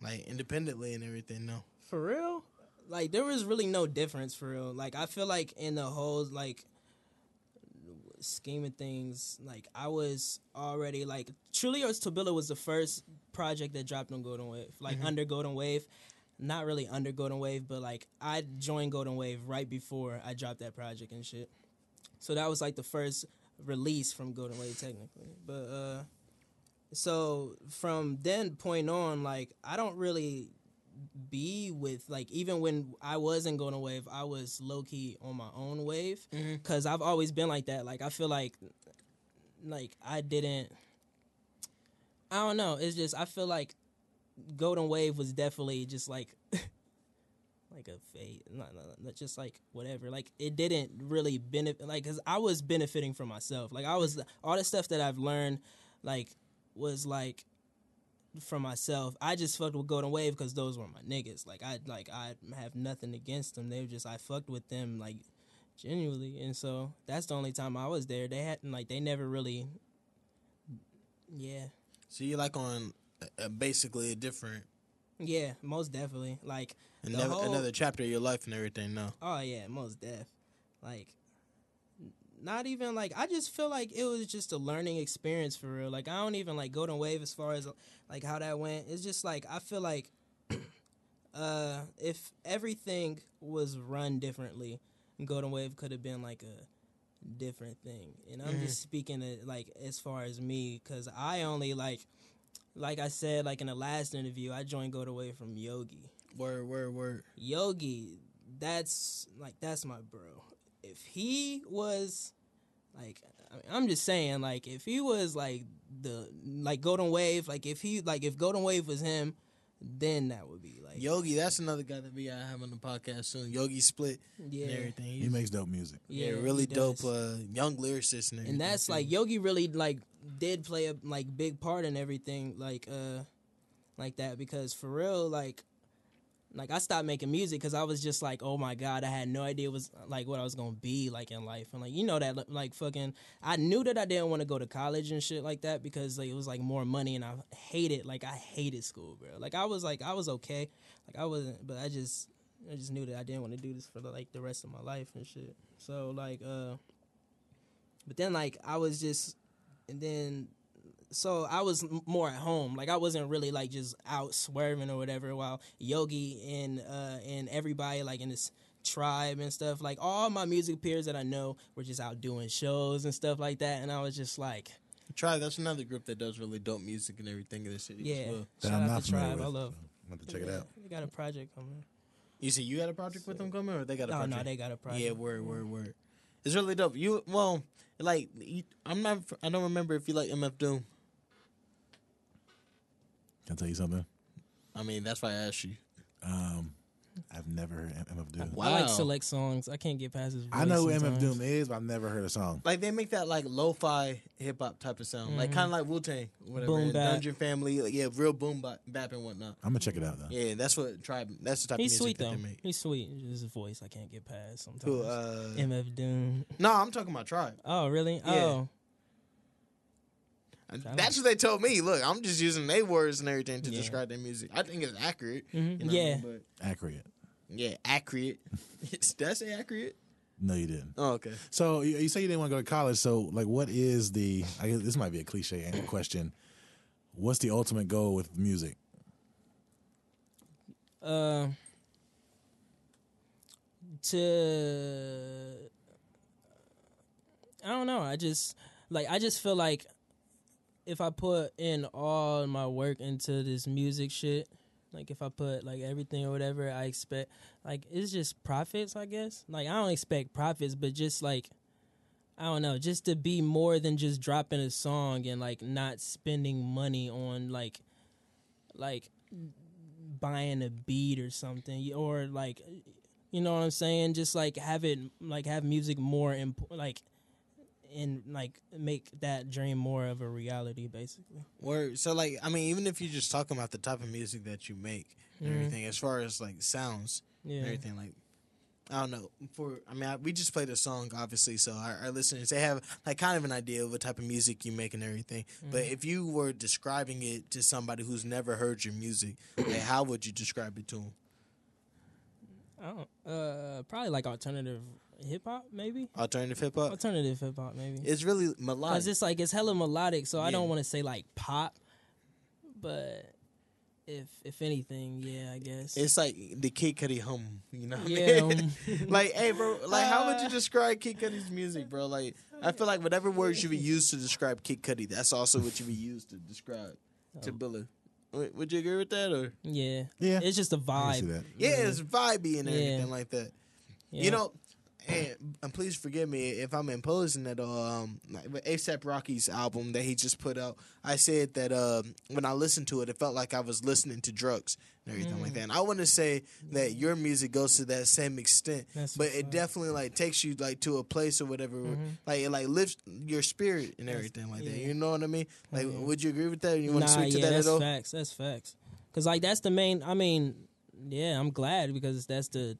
like independently and everything? No. For real? Like there was really no difference for real. Like I feel like in the whole like scheme of things, like I was already like Truly Yours Tobilla was the first project that dropped on Golden Wave. Like under Golden Wave. not really under Golden Wave, but like I joined Golden Wave right before I dropped that project and shit. So that was like the first release from Golden Wave technically. But uh so from then point on, like I don't really be with like even when I was in Golden Wave, I was low key on my own wave mm-hmm. because I've always been like that. Like I feel like like I didn't. I don't know. It's just I feel like Golden Wave was definitely just like like a fate, not, not, not just like whatever. Like it didn't really benefit. Like because I was benefiting from myself. Like I was all the stuff that I've learned, like was like for myself. I just fucked with Golden Wave because those were my niggas. Like I like I have nothing against them. They were just I fucked with them like genuinely, and so that's the only time I was there. They hadn't like they never really. Yeah, So you're like on uh, basically a different yeah, most definitely. Like another, whole- another chapter of your life and everything. No. Oh yeah, most deaf. Like not even like I just feel like it was just a learning experience for real. Like I don't even like Golden Wave as far as like how that went. It's just like I feel like uh if everything was run differently, Golden Wave could have been like a different thing. And I'm just speaking it like as far as me cuz I only like like I said like in the last interview, I joined Golden Wave from Yogi. Word, word, word. Yogi, that's like that's my bro. If he was like I mean, I'm just saying like if he was like the like Golden Wave, like if he like if Golden Wave was him, then that would be like Yogi, that's another guy that we gotta have on the podcast soon. Yogi Split yeah. and everything. He makes dope music. yeah, he really dope uh, young lyricist and and that's too. like Yogi really like did play a like big part in everything like uh like that because for real like like I stopped making music because I was just like oh my god I had no idea was like what I was gonna be like in life. And like you know that like fucking I knew that I didn't want to go to college and shit like that because like it was like more money and I hated like I hated school bro. Like I was like I was okay. Like I wasn't but I just I just knew that I didn't want to do this for like the rest of my life and shit. So like uh but then like I was just and then so I was more at home. Like I wasn't really like just out swerving or whatever. While Yogi and uh and everybody like in this tribe and stuff, like all my music peers that I know were just out doing shows and stuff like that. And I was just like, Tribe. That's another group that does really dope music and everything in the city. yeah, As well. That shout I'm out not to familiar Tribe. I with. love. I'm about to check it out. They got a project coming. You see, you got a project with them coming, or they got a No, project? no, they got a project. Yeah, word, word, word. It's really dope. You well, like you, I'm not. I don't remember if you like MF Doom. Can I tell you something? I mean, that's why I asked you. Um, I've never heard MF Doom. Wow. I like select songs. I can't get past his. Voice I know who MF sometimes. Doom is, but I've never heard a song. Like they make that like lo-fi hip hop type of sound, like kind of like Wu Tang, whatever. Boom and bap. Dungeon Family, like, yeah, real boom bap, bap and whatnot. I'm gonna check it out though. Yeah, that's what tribe. That's the type He's of sweet music that though. they make. He's sweet. Just His voice I can't get past sometimes. Who, uh, MF Doom. no, I'm talking about tribe. Oh really? Yeah. Oh. That's what they told me. Look, I'm just using their words and everything to Yeah. describe their music. I think it's accurate. Mhm. you know, Yeah. but Accurate. yeah, accurate. Did I say accurate? No, you didn't. Oh, okay. So you, you say you didn't want to go to college. So like, what is the? I guess this might be a cliche question. What's the ultimate goal with music? Uh, to I don't know. I just like I just feel like if I put in all my work into this music shit, like if I put like everything or whatever, I expect like it's just profits. I guess like I don't expect profits, but just like I don't know, just to be more than just dropping a song and like not spending money on like like buying a beat or something or like you know what I'm saying just like have it like have music more imp- like and like make that dream more of a reality basically Word. So like, I mean, even if you're just talking about the type of music that you make and everything, as far as like sounds yeah and everything, like. I don't know. For I mean, I, we just played a song, obviously, so our, our listeners they have like kind of an idea of what type of music you make and everything. But if you were describing it to somebody who's never heard your music, like, how would you describe it to them? I don't uh probably like alternative hip hop maybe Alternative hip hop. alternative hip hop maybe It's really melodic. Cause it's like it's hella melodic, so I don't want to say like pop, but if if anything, yeah, I guess. It's like the Kid Cudi hum, you know? what I Yeah, mean? um, like, hey, bro, like, how would you describe Kid Cudi's music, bro? Like, I feel like whatever word you be used to describe Kid Cudi, that's also what you be used to describe Tobilla. Would would you agree with that, or yeah, Yeah. It's just a vibe. that. yeah, it's vibey and Yeah. everything like that. Yeah. You know, and, and please forgive me if I'm imposing at all. Um, ASAP Rocky's album that he just put out, I said that um, when I listened to it, it felt like I was listening to drugs and everything Mm. like that. And I want to say that your music goes to that same extent, That's but it definitely like takes you like to a place or whatever, where, like it like lifts your spirit and everything like that. Mm-hmm. yeah. You know what I mean? Like, Yeah. would you agree with that? You want nah, to speak to yeah, that that's at all? facts. That's facts. Cause like that's the main. I mean, yeah, I'm glad because that's the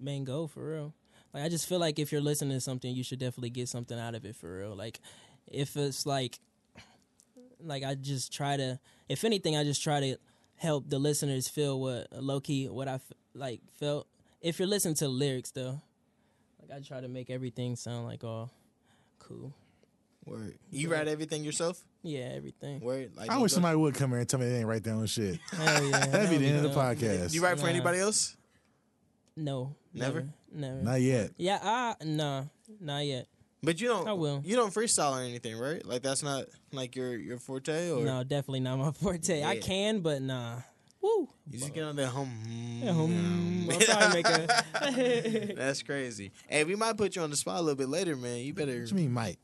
main goal for real. Like I just feel like if you're listening to something, you should definitely get something out of it for real. Like if it's like, like I just try to. If anything, I just try to help the listeners feel what low key what I f- like felt. If you're listening to lyrics though, like I try to make everything sound like all cool. Word. You write everything yourself? Yeah, everything. Word. Like, I wish go- somebody would come here and tell me they ain't write their own shit. Hell yeah, That'd be the end of the podcast. Do you write for anybody else? No, Never? never. never. Not yet. Yeah, I nah, not yet. But you don't. I will. You don't freestyle or anything, right? Like that's not like your your forte, or No, definitely not my forte. I can, but nah. Woo. you just get on that hum. Yeah, hum. I'll probably make a. That's crazy. Hey, we might put you on the spot a little bit later, man. You better. What you mean, Mike?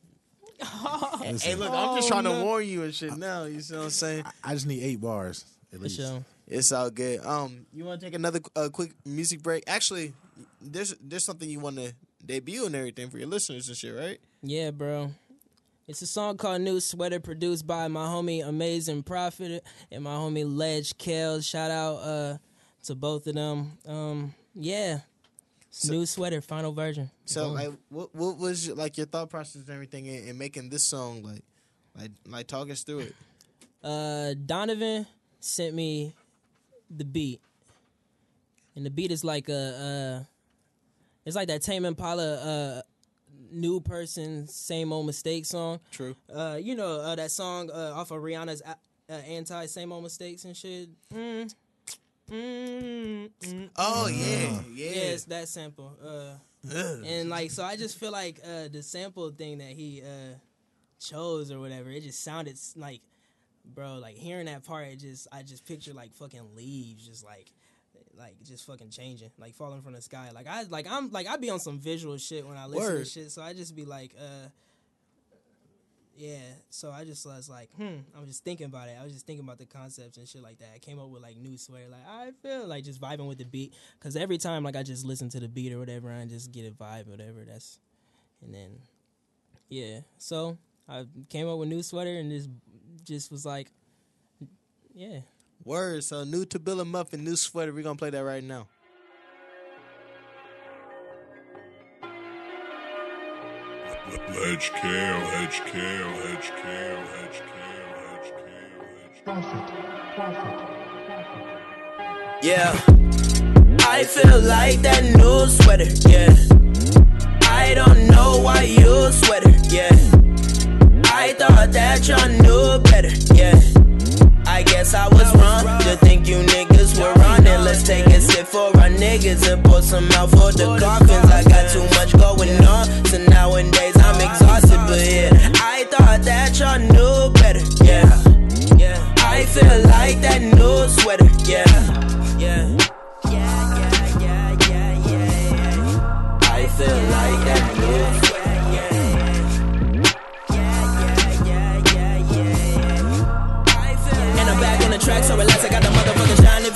Hey, look, I'm just Oh, trying to no. warn you and shit. Now you see what I'm saying? I just need eight bars at For least. sure. It's all good. Um, you want to take another uh, quick music break? Actually, there's there's something you want to debut and everything for your listeners and shit, right? Yeah, bro. It's a song called New Sweater produced by my homie Amazing Prophet and my homie Ledge Kale. Shout out uh, to both of them. Um, yeah. It's New Sweater, final version. So, Boom. like, what what was your, like your thought process and everything in, in making this song? Like, like, like, talk us through it. uh, Donovan sent me the beat, and the beat is like a, uh, it's like that Tame Impala, uh, new person, same old mistake song. True. Uh, you know uh, that song uh, off of Rihanna's uh, uh, anti same old mistakes and shit. Mm. Mm, mm. Oh yeah, Uh. yeah. Yeah, it's that sample. Uh, and like, so I just feel like uh, the sample thing that he uh, chose or whatever, it just sounded like, bro, like hearing that part, it just, I just picture like fucking leaves, just like, like just fucking changing, like falling from the sky. Like I, like I'm, like I'd be on some visual shit when I listen Word. to shit, so I just be like, uh. Yeah, so I just was like, hmm. I was just thinking about it. I was just thinking about the concepts and shit like that. I came up with like new swear, like I feel like just vibing with the beat. Cause every time like I just listen to the beat or whatever, and I just get a vibe, or whatever. That's, and then, yeah. So I came up with new sweater and just just was like, yeah. Word. So new Tobilla Muffin, new sweater. We're gonna play that right now. Ledge Kale, Hedge Kale, Hedge Kale, Hedge Kale, Hedge Kale, Hedge Kale. Yeah. I feel like that new sweater, yeah. I don't know why you sweater, yeah. I thought that y'all knew better, yeah. I guess I was wrong to think you niggas were running. Let's take a sip for our niggas and pour some out for the coffins. I got too much going on, so nowadays I'm exhausted. But yeah, I thought that y'all knew better, yeah. I feel like that new sweater. Yeah.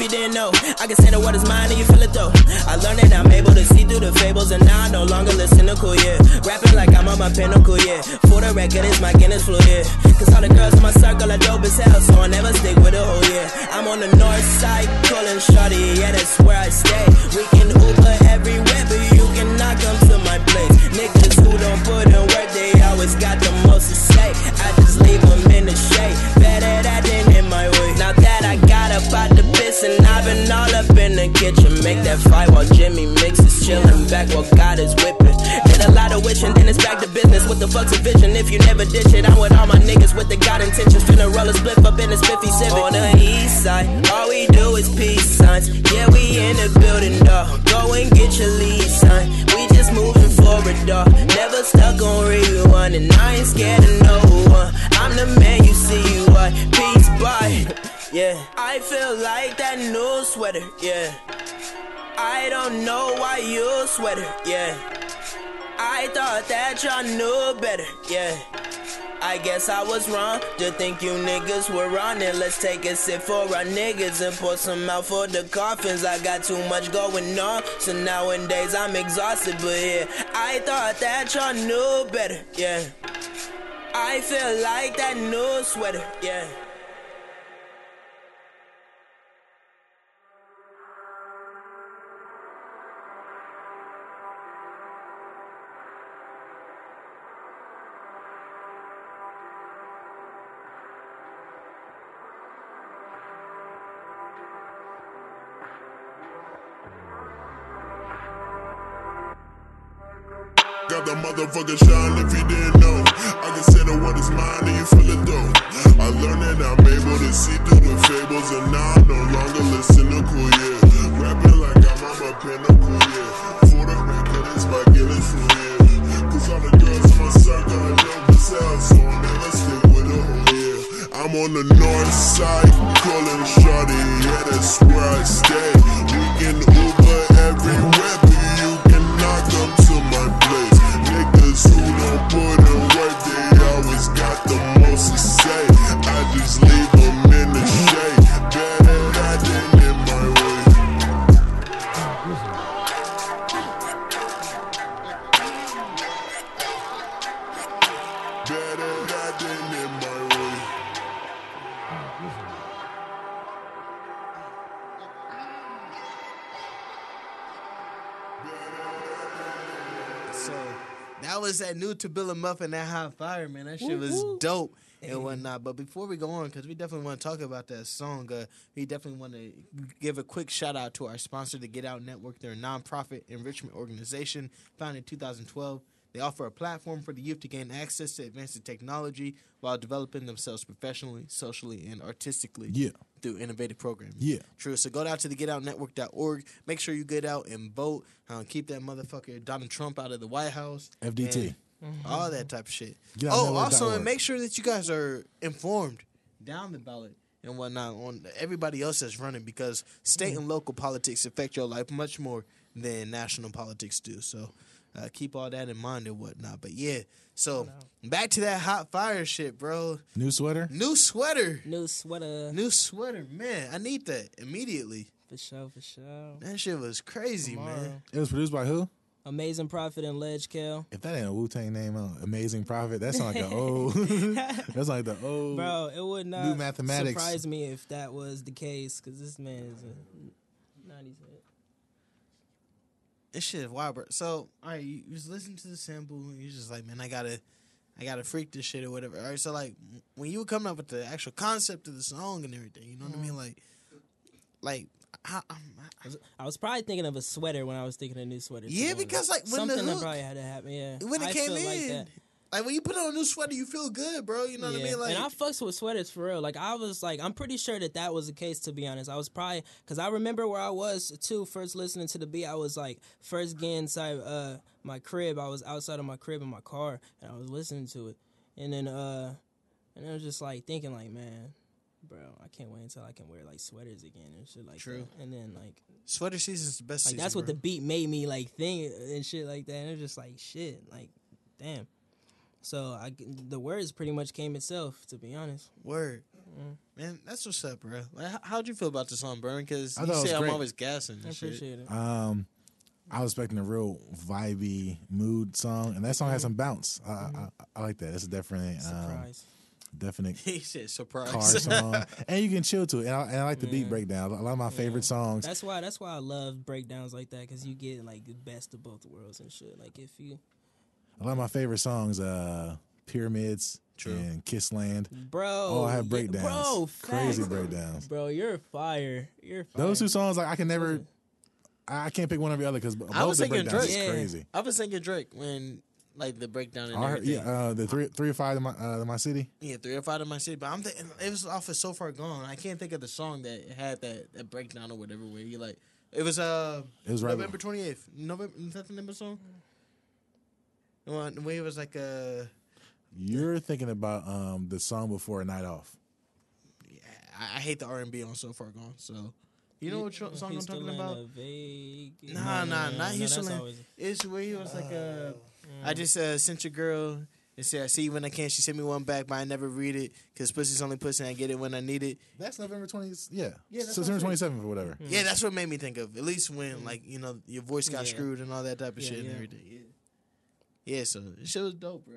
Didn't know. I can say the word is mine and you feel it though. I learned that I'm able to see through the fables, and now I no longer look cynical, yeah. Rapping like I'm on my pinnacle, yeah. For the record, it's my Guinness flu, yeah. Cause all the girls in my circle are dope as hell, so I never stick with a whole, yeah. I'm on the north side, calling shorty, yeah, that's where I stay. We can Uber everywhere, but you cannot come to my place. Niggas who don't put in work, they always got the most to say. I just leave them in the shade. Better kitchen. Make that fight while Jimmy mixes. Chillin' back while God is whipping. Did a lot of witching, then it's back to business. What the fuck's a vision if you never ditch it? I'm with all my niggas with but they got intentions. Finna roll a split up in spiffy civic. On the east side, all we do is peace signs. Yeah, we in the building, dog. Go and get your lead sign. We just moving forward, dog. Never stuck on rewind, and I ain't scared of no one. I'm the man you see, what? Peace, bye. Yeah, I feel like that new sweater, yeah. I don't know why you sweater, yeah. I thought that y'all knew better, yeah. I guess I was wrong to think you niggas were running. Let's take a sip for our niggas and pour some out for the coffins. I got too much going on, so nowadays I'm exhausted. But yeah, I thought that y'all knew better, yeah. I feel like that new sweater, yeah. Motherfucker shine if you didn't know. I consider what is mine and you feel it though. I learned that I'm able to see through the fables and now I no longer listen to cool, yeah. Rapping like I'm on my pinnacle, yeah. For the record, it's by getting through, yeah. Cause all the girls in my circle are as hell, so I'll never stick with whole, yeah. I'm on the north side, calling shorty, yeah, that's where I stay. We can Uber Who don't put in work, they always got the most was that new Tobilla Muffin, that hot fire, man. That shit was dope and whatnot. But before we go on, because we definitely want to talk about that song, uh, we definitely want to give a quick shout out to our sponsor, the Get Out Network. They're a nonprofit enrichment organization founded in 2012. They offer a platform for the youth to gain access to advanced technology while developing themselves professionally, socially, and artistically Yeah. through innovative programming. Yeah. True. So go down to the getoutnetwork.org. Make sure you get out and vote. Uh, keep that motherfucker Donald Trump out of the White House. FDT. And All that type of shit. Get Oh, out also, and make sure that you guys are informed down the ballot and whatnot on everybody else that's running because state and local politics affect your life much more than national politics do. So uh, keep all that in mind and whatnot. But yeah, so back to that hot fire shit, bro. New sweater? New sweater. New sweater. New sweater, man. I need that immediately. For sure, for sure. That shit was crazy, man. It was produced by who? Amazing Prophet and Ledge Kel. If that ain't a Wu Tang name, uh, Amazing Prophet, that sounds like an old. that's like the old. Bro, it would not New mathematics. surprise me if that was the case because this man is a 90s hit. This shit is wild, bro. So, all right, you, you just listen to the sample, and you're just like, man, I gotta, I gotta freak this shit or whatever. All right, so like, when you were coming up with the actual concept of the song and everything, you know what I mean? Like, like, how, um, I was, I was probably thinking of a sweater when I was thinking of new sweater. Yeah, because, like, when the something that probably had to happen. Yeah, when it I came in, like that. like when you put on a new sweater, you feel good, bro. You know what I mean? Like, and I fucks with sweaters for real. Like I was like, I'm pretty sure that that was the case. To be honest, I was probably because I remember where I was too. First listening to the beat, I was like first getting inside uh, my crib. I was outside of my crib in my car, and I was listening to it. And then uh, and I was just like thinking like, man, bro, I can't wait until I can wear like sweaters again and shit like True. that. And then like sweater season's the best like season. that's what the beat made me like think and shit like that. And it was just like shit, like damn. So I the words pretty much came itself. To be honest. word. Man, that's what's up, bro. Like, how, how'd you feel about the song, Bern? Because I you thought it was say I'm always gassing. I And shit. appreciate it. Um, I was expecting a real vibey mood song, and that song has some bounce. I, I, I like that. It's a definite, um, Surprise. Definite He said surprise. car song, and you can chill to it. And I, and I like the beat breakdown. A lot of my favorite songs. That's why. That's why I love breakdowns like that because you get like the best of both worlds and shit. Like if you, A lot of my favorite songs, uh, Pyramids True. and Kissland. bro. Oh, I have yeah, breakdowns. bro. Crazy facts. breakdowns. Bro, you're fire. You're fire. Those two songs, like I can never, I I can't pick one or the other because both I was the thinking breakdowns Drake. is Yeah. crazy. I was thinking Drake when like the breakdown and I heard, everything. yeah, uh, the three three or five in my uh, in my city. Yeah, three or five in my city. But I'm thinking it was off of So Far Gone. I can't think of the song that had that, that breakdown or whatever. Where you like, it was uh, It was right November twenty eighth. November is that the name of the song? The one where it was like uh, You're thinking about um the song before a night off. I, I hate the R and B on So Far Gone. So, you know what tro- song I'm talking about? a vague- Nah, nah, not that's Houston. always- It's where he was like I just uh, sent your girl. and said, I see you when I can. She sent me one back, but I never read it because pussy's only pussy. and I get it when I need it. That's November twenty. Yeah, Yeah, that's September twenty seventh or whatever. Yeah, that's what made me think of. At least when like you know your voice got Yeah. screwed and all that type of Yeah, shit and yeah. everything. Yeah. yeah, so the shit was dope, bro.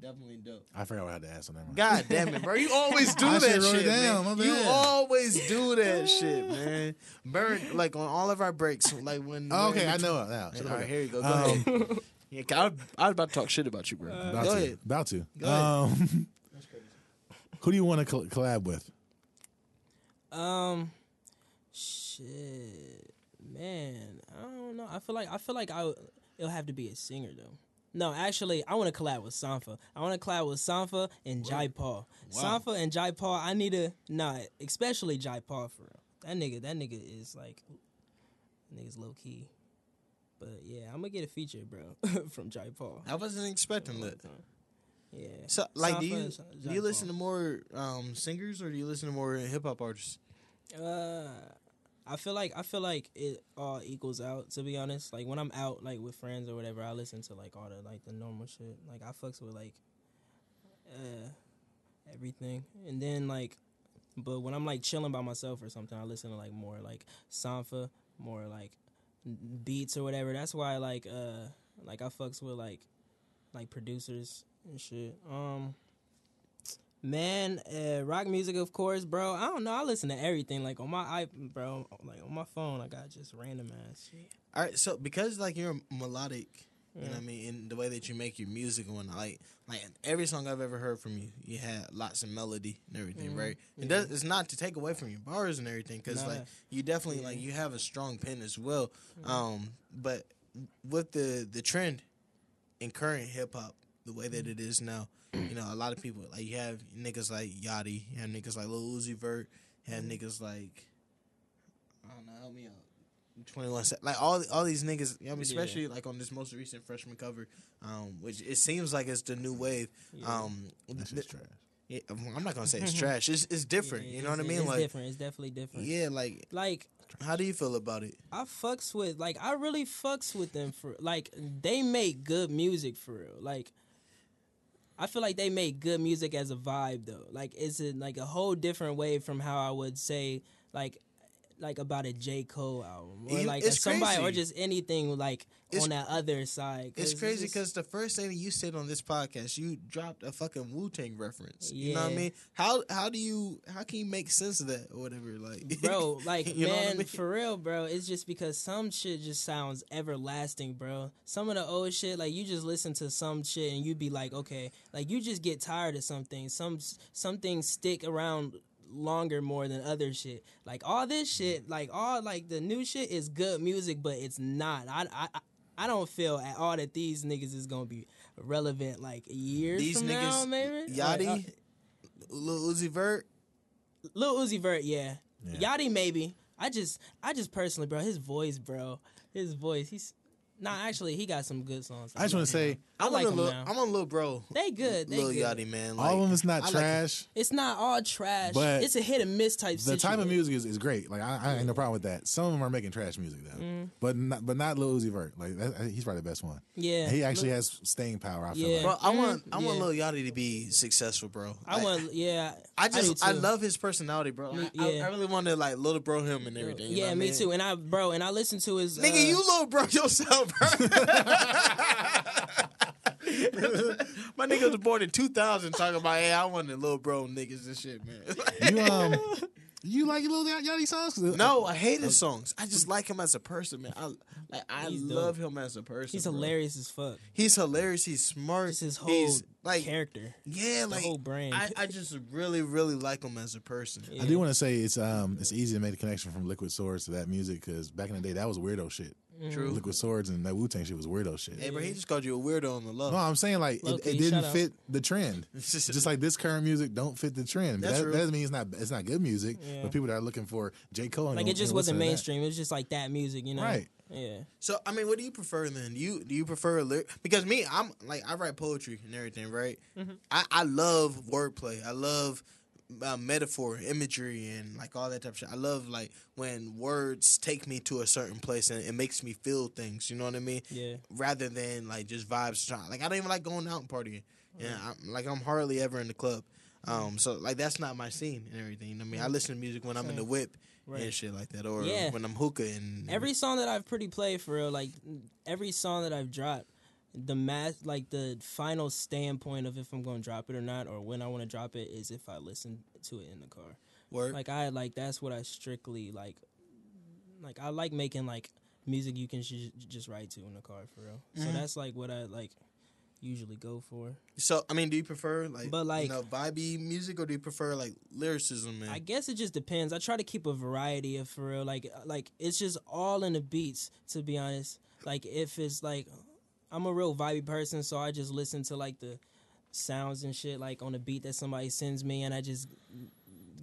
Definitely dope. I forgot what I had to ask on that one. God damn it, bro! You always do I that should've it shit, down, man. my You always do that shit, man. Bern like on all of our breaks, like when. Oh, okay, I between- know it now. All right, here you go. Go Um, ahead. Yeah, 'cause I, was- I was about to talk shit about you, bro. About go to. ahead. About to. Go ahead. Um, who do you want to col- collab with? Um, shit, man. I don't know. I feel like I feel like I would- it'll have to be a singer though. No, actually, I want to collab with Sampha. I want to collab with Sampha and Jai Paul. Sampha and Jai Paul. I need to nah, especially Jai Paul for real. That nigga, that nigga is like, nigga's low key. But yeah, I'm gonna get a feature, bro, from Jai Paul. I wasn't expecting that. Yeah. So, like, do you do you listen to more um, singers or do you listen to more hip hop artists? Uh, I feel like I feel like it all equals out. To be honest, like when I'm out, like with friends or whatever, I listen to like all the like the normal shit. Like I fucks with like, uh, everything, and then like, but when I'm like chilling by myself or something, I listen to like more like Sampha, more like beats or whatever. That's why like uh like I fucks with like like producers and shit. Um. Man, uh, rock music, of course, bro. I don't know. I listen to everything. Like on my i, bro, like on my phone, I got just random ass shit. All right, so because like you're melodic, you know what I mean, in the way that you make your music and whatnot, like like every song I've ever heard from you, you had lots of melody and everything, mm-hmm. right? It does. It's not to take away from your bars and everything, because Nah. like you definitely like you have a strong pen as well. Mm-hmm. Um, but with the the trend in current hip hop, the way that it is now, you know, a lot of people like you have niggas like Yachty, you have niggas like Lil Uzi Vert, you have mm-hmm. niggas like I don't know, help me out. 21 like all all these niggas you know, I mean, especially like on this most recent freshman cover um which it seems like it's the new wave um That's th- just trash. yeah, I'm not gonna say it's trash it's it's different Yeah, you know what I it's- mean It's like different. It's definitely different. yeah like Like how do you feel about it I fucks with like I really fucks with them for like they make good music for real. Like I feel like they make good music as a vibe though. Like it's a, like a whole different way from how I would say like like about a J Cole album or like it's somebody or just anything like It's- on that other side. it's crazy because the first thing that you said on this podcast, you dropped a fucking Wu Tang reference. You know what I mean? How how do you how can you make sense of that or whatever? Like, bro like You know what I man mean? for real bro it's just because some shit just sounds everlasting bro some of the old shit like you just listen to some shit and you'd be like okay like you just get tired of something. some some things stick around longer more than other shit like all this shit like all like the new shit is good music but it's not i i I- I don't feel at all that these niggas is gonna be relevant like years these from niggas, now, maybe. Yachty, Like, uh, Lil Uzi Vert. Lil Uzi Vert, yeah. Yeah. Yachty maybe. I just I just personally, bro, his voice, bro. His voice. He's Nah, actually he got some good songs. I just want to say I I'm like on him little, now. I'm on little bro. They good. They Lil good. Yachty, man. Like, all of them is not I like trash. It's not all trash. But it's a hit and miss type the type of music is, is great. Like I, I ain't no problem with that. Some of them are making trash music though, Mm. but not but not Lil Uzi Vert. Like that, he's probably the best one. Yeah. he actually has staying power. I feel Yeah. like. Bro, I want I Mhm, want yeah. Lil Yachty to be successful, bro. I want yeah. I just I, too. love his personality, bro. Me- I, I, yeah. I really want to like little bro him and everything. you know Yeah, me mean? too. And I bro, and I listen to his Nigga, uh, you little bro yourself, bro. My nigga was born in 2000 talking about, hey, I want the little bro niggas and shit, man. You um, you like Lil Yachty songs? no, I hate his songs. I just like him as a person, man. I like I He's dope. love him as a person. he's bro. hilarious as fuck. He's hilarious. He's smart. Just his whole he's like character. yeah, the like whole brain. I, I just really, really like him as a person. I do want to say it's um it's easy to make a connection from Liquid Swords to that music because back in the day that was weirdo shit. True. Liquid Swords and that Wu Tang shit was weirdo shit. Hey, bro, he just called you a weirdo on the low. No, I'm saying like it, Low-key, it didn't shut up. fit the trend. just like this current music don't fit the trend. That's that, true. that doesn't mean it's not it's not good music. Yeah. But people that are looking for J Cole, Like and it just and listen wasn't to that. mainstream. It was just like that music, you know. Right. Yeah. So I mean, what do you prefer then? Do you do you prefer a lyric? Because me, I'm like I write poetry and everything, right? Mm-hmm. I I love wordplay. I love uh, metaphor, imagery, and like all that type of shit. I love like when words take me to a certain place and it makes me feel things. You know what I mean? Yeah. Rather than like just vibes. Trying like I don't even like going out and partying. Yeah, I'm, like I'm hardly ever in the club. Um, so like that's not my scene and everything. You know what I mean? I listen to music when I'm in the whip and shit like that, or Yeah. when I'm hookah and Every song that I've pretty played for real, like every song that I've dropped, the math, like the final standpoint of if I'm going to drop it or not, or when I want to drop it, is if I listen to it in the car. work. Like I like that's what I strictly like. Like I like making like music you can sh- just write to in the car for real. Mm-hmm. So that's like what I like usually go for. So I mean, do you prefer like, But, like- you know, vibey music, or do you prefer like lyricism? Man, I guess it just depends. I try to keep a variety of for real. Like like it's just all in the beats. To be honest, like if it's like I'm a real vibey person, so I just listen to like the sounds and shit like on the beat that somebody sends me, and I just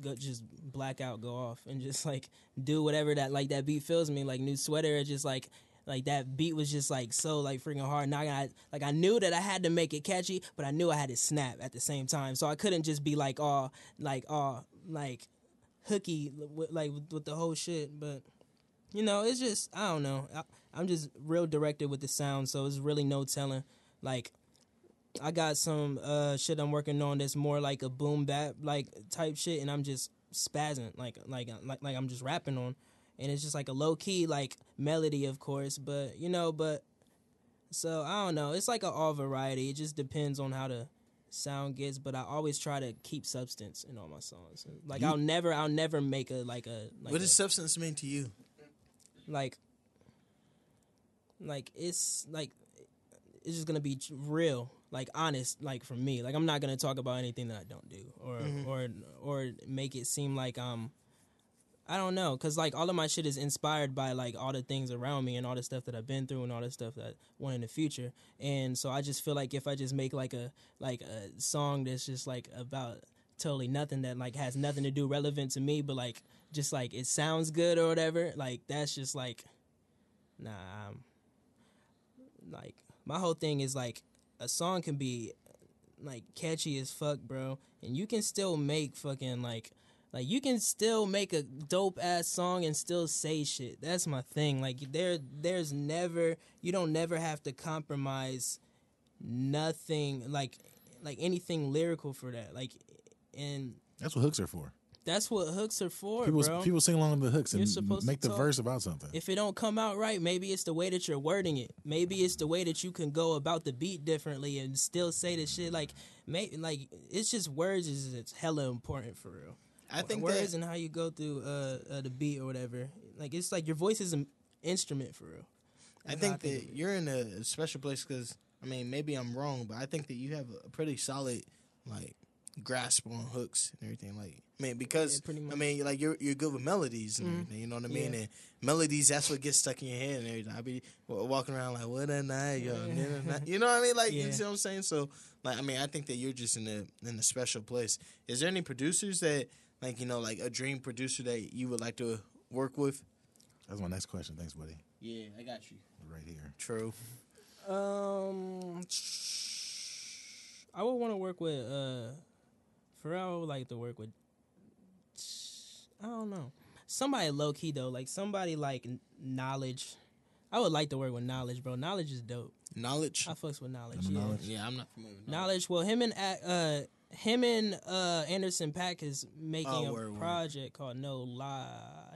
go just black out, go off, and just like do whatever that like that beat feels me. Like new sweater, it just like. Like that beat was just like so like freaking hard. Now I like I knew that I had to make it catchy, but I knew I had to snap at the same time. So I couldn't just be like oh like oh like hooky with, like with, with the whole shit. But you know, it's just I don't know. I, I'm just real directed with the sound, so it's really no telling. Like I got some uh shit I'm working on that's more like a boom bap like type shit, and I'm just spazzing like like like like I'm just rapping on, and it's just like a low key like melody, of course, but you know, but so I don't know. It's like an all variety. It just depends on how the sound gets, but I always try to keep substance in all my songs. Like I'll never, I'll never make a like a like what a, does substance mean to you? like like it's like it's just gonna be real like honest like for me. Like i'm not gonna talk about anything that i don't do or or or make it seem like um i don't know. Because like all of my shit is inspired by like all the things around me and all the stuff that i've been through and all the stuff that I want in the future. And so i just feel like if i just make like a like a song that's just like about totally nothing that like has nothing to do relevant to me but like just like it sounds good or whatever like that's just like nah I'm, like my whole thing is like a song can be like catchy as fuck bro. And you can still make fucking like like you can still make a dope ass song and still say shit. That's my thing. Like there there's never you don't never have to compromise nothing like like anything lyrical for that. Like and That's what hooks are for. That's what hooks are for People bro people sing along with the hooks You're and supposed make to the talk. verse about something. if it don't come out right, maybe it's the way that you're wording it. Maybe it's the way that you can go about the beat differently and still say the shit like, maybe like it's just words is it's hella important for real. I think words that and how you go through uh, uh the beat or whatever. Like it's like your voice is an instrument for real. I think I think that you're in a special place because I mean maybe I'm wrong, but I think that you have a pretty solid like grasp on hooks and everything. Like I mean because Yeah, I mean like you're you're good with melodies and everything. You know what I mean? Yeah. And melodies that's what gets stuck in your head and everything. I be walking around like what a night, yo, nigga, you know what I mean? Like you Yeah. see what I'm saying? So like I mean I think that you're just in a in a special place. Is there any producers that like you know like a dream producer that you would like to work with? That's my next question. Thanks, buddy. Yeah, I got you. Right here. True. Um, I would want to work with uh, Pharrell. I would like to work with. I don't know, somebody low key though, like somebody like Knxwledge. I would like to work with Knxwledge, bro. Knxwledge is dope. Knxwledge. I fucks with Knxwledge. Yeah. Knxwledge? Yeah, I'm not familiar with Knxwledge. Well, him and uh, him and uh, Anderson Paak is making Oh, a word, word. project called No Lie,